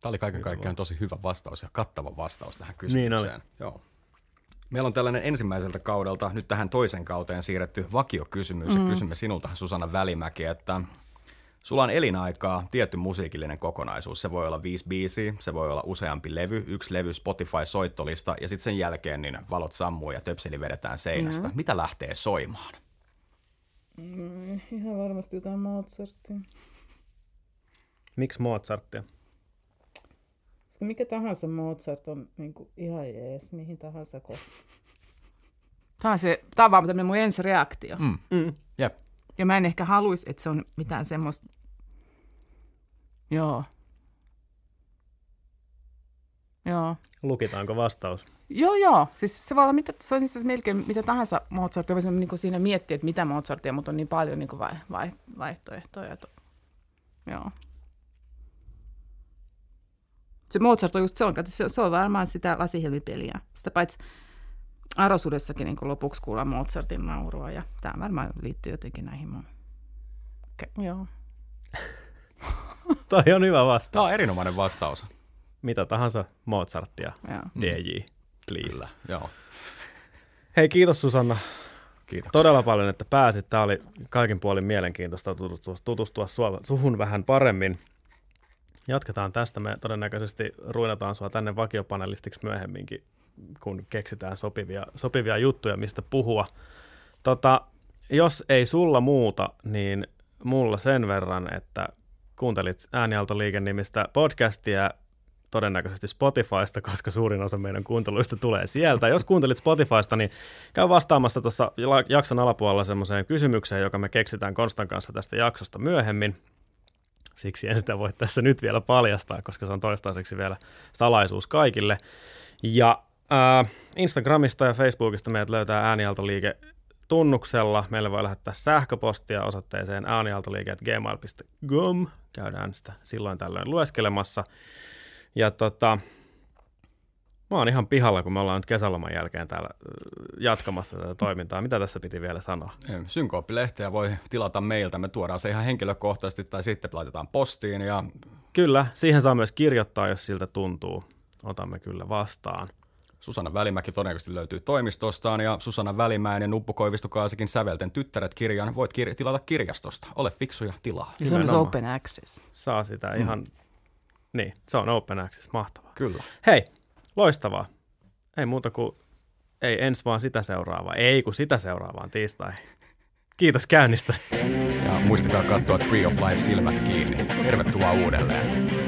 Tämä oli kaiken kaikkiaan tosi hyvä vastaus ja kattava vastaus tähän kysymykseen. Niin oli. Joo. Meillä on tällainen ensimmäiseltä kaudelta nyt tähän toisen kauteen siirretty vakiokysymys. Mm. Ja kysymme sinulta, Susanna Välimäki, että sulla on elinaikaa tietty musiikillinen kokonaisuus. Se voi olla viisi biisiä, se voi olla useampi levy, yksi levy Spotify-soittolista ja sitten sen jälkeen niin valot sammuu ja töpseli vedetään seinästä. Mm. Mitä lähtee soimaan? Mm, ihan varmasti jotain Mozartia. Miksi Mozartia? Koska mikä tahansa Mozart on niin kuin ihan jees, mihin tahansa kohtaan. Tämä on, se, tämä on vaan tämmöinen mun ensireaktio. Mm. Mm. Jep. Ja mä en ehkä haluaisi, että se on mitään semmoista... Joo. Joo. Lukitaanko vastaus? Joo, joo. Siis se voi olla mitä, se on siis melkein mitä tahansa Mozartia. Voisi niin siinä miettiä, että mitä Mozartia, mutta on niin paljon niin vai, vai, vaihtoehtoja. Joo. Se Mozart on just, se on, se, se on varmaan sitä lasihilmipeliä. Sitä paitsi Arosuudessakin niin lopuksi kuulla Mozartin naurua ja tämä varmaan liittyy jotenkin näihin mun... Ke- joo. Toi on hyvä vastaus. Tämä on erinomainen vastaus. Mitä tahansa Mozartia, Joo. DJ, please. Kyllä, joo. Hei, kiitos Susanna Kiitoksia. todella paljon, että pääsit. Tämä oli kaikin puolin mielenkiintoista tutustua, tutustua sua, suhun vähän paremmin. Jatketaan tästä. Me todennäköisesti ruinataan sua tänne vakiopanelistiksi myöhemminkin, kun keksitään sopivia, sopivia juttuja, mistä puhua. Tota, jos ei sulla muuta, niin mulla sen verran, että kuuntelit Äänialtoliike-nimistä podcastia todennäköisesti Spotifysta, koska suurin osa meidän kuunteluista tulee sieltä. Jos kuuntelit Spotifysta, niin käy vastaamassa tuossa jakson alapuolella semmoiseen kysymykseen, joka me keksitään Konstan kanssa tästä jaksosta myöhemmin. Siksi en sitä voi tässä nyt vielä paljastaa, koska se on toistaiseksi vielä salaisuus kaikille. Ja äh, Instagramista ja Facebookista meidät löytää äänialtoliike tunnuksella. Meille voi lähettää sähköpostia osoitteeseen äänialtoliike.gmail.com. Käydään sitä silloin tällöin lueskelemassa. Ja tota, mä oon ihan pihalla, kun me ollaan nyt kesäloman jälkeen täällä jatkamassa tätä toimintaa. Mitä tässä piti vielä sanoa? Synkooppilehteä voi tilata meiltä. Me tuodaan se ihan henkilökohtaisesti tai sitten laitetaan postiin. Ja... Kyllä, siihen saa myös kirjoittaa, jos siltä tuntuu. Otamme kyllä vastaan. Susanna Välimäki todennäköisesti löytyy toimistostaan ja Susanna Välimäinen Nuppu Koivistokaasikin Sävelten tyttäret kirjan voit kir- tilata kirjastosta. Ole fiksu ja tilaa. Ja se on open access. Saa sitä mm. ihan, niin, se on open access, mahtavaa. Kyllä. Hei, loistavaa. Ei muuta kuin, ei ens vaan sitä seuraavaa, ei kun sitä seuraavaan tiistai. Kiitos käynnistä. Ja muistakaa katsoa Tree of Life silmät kiinni. Tervetuloa uudelleen.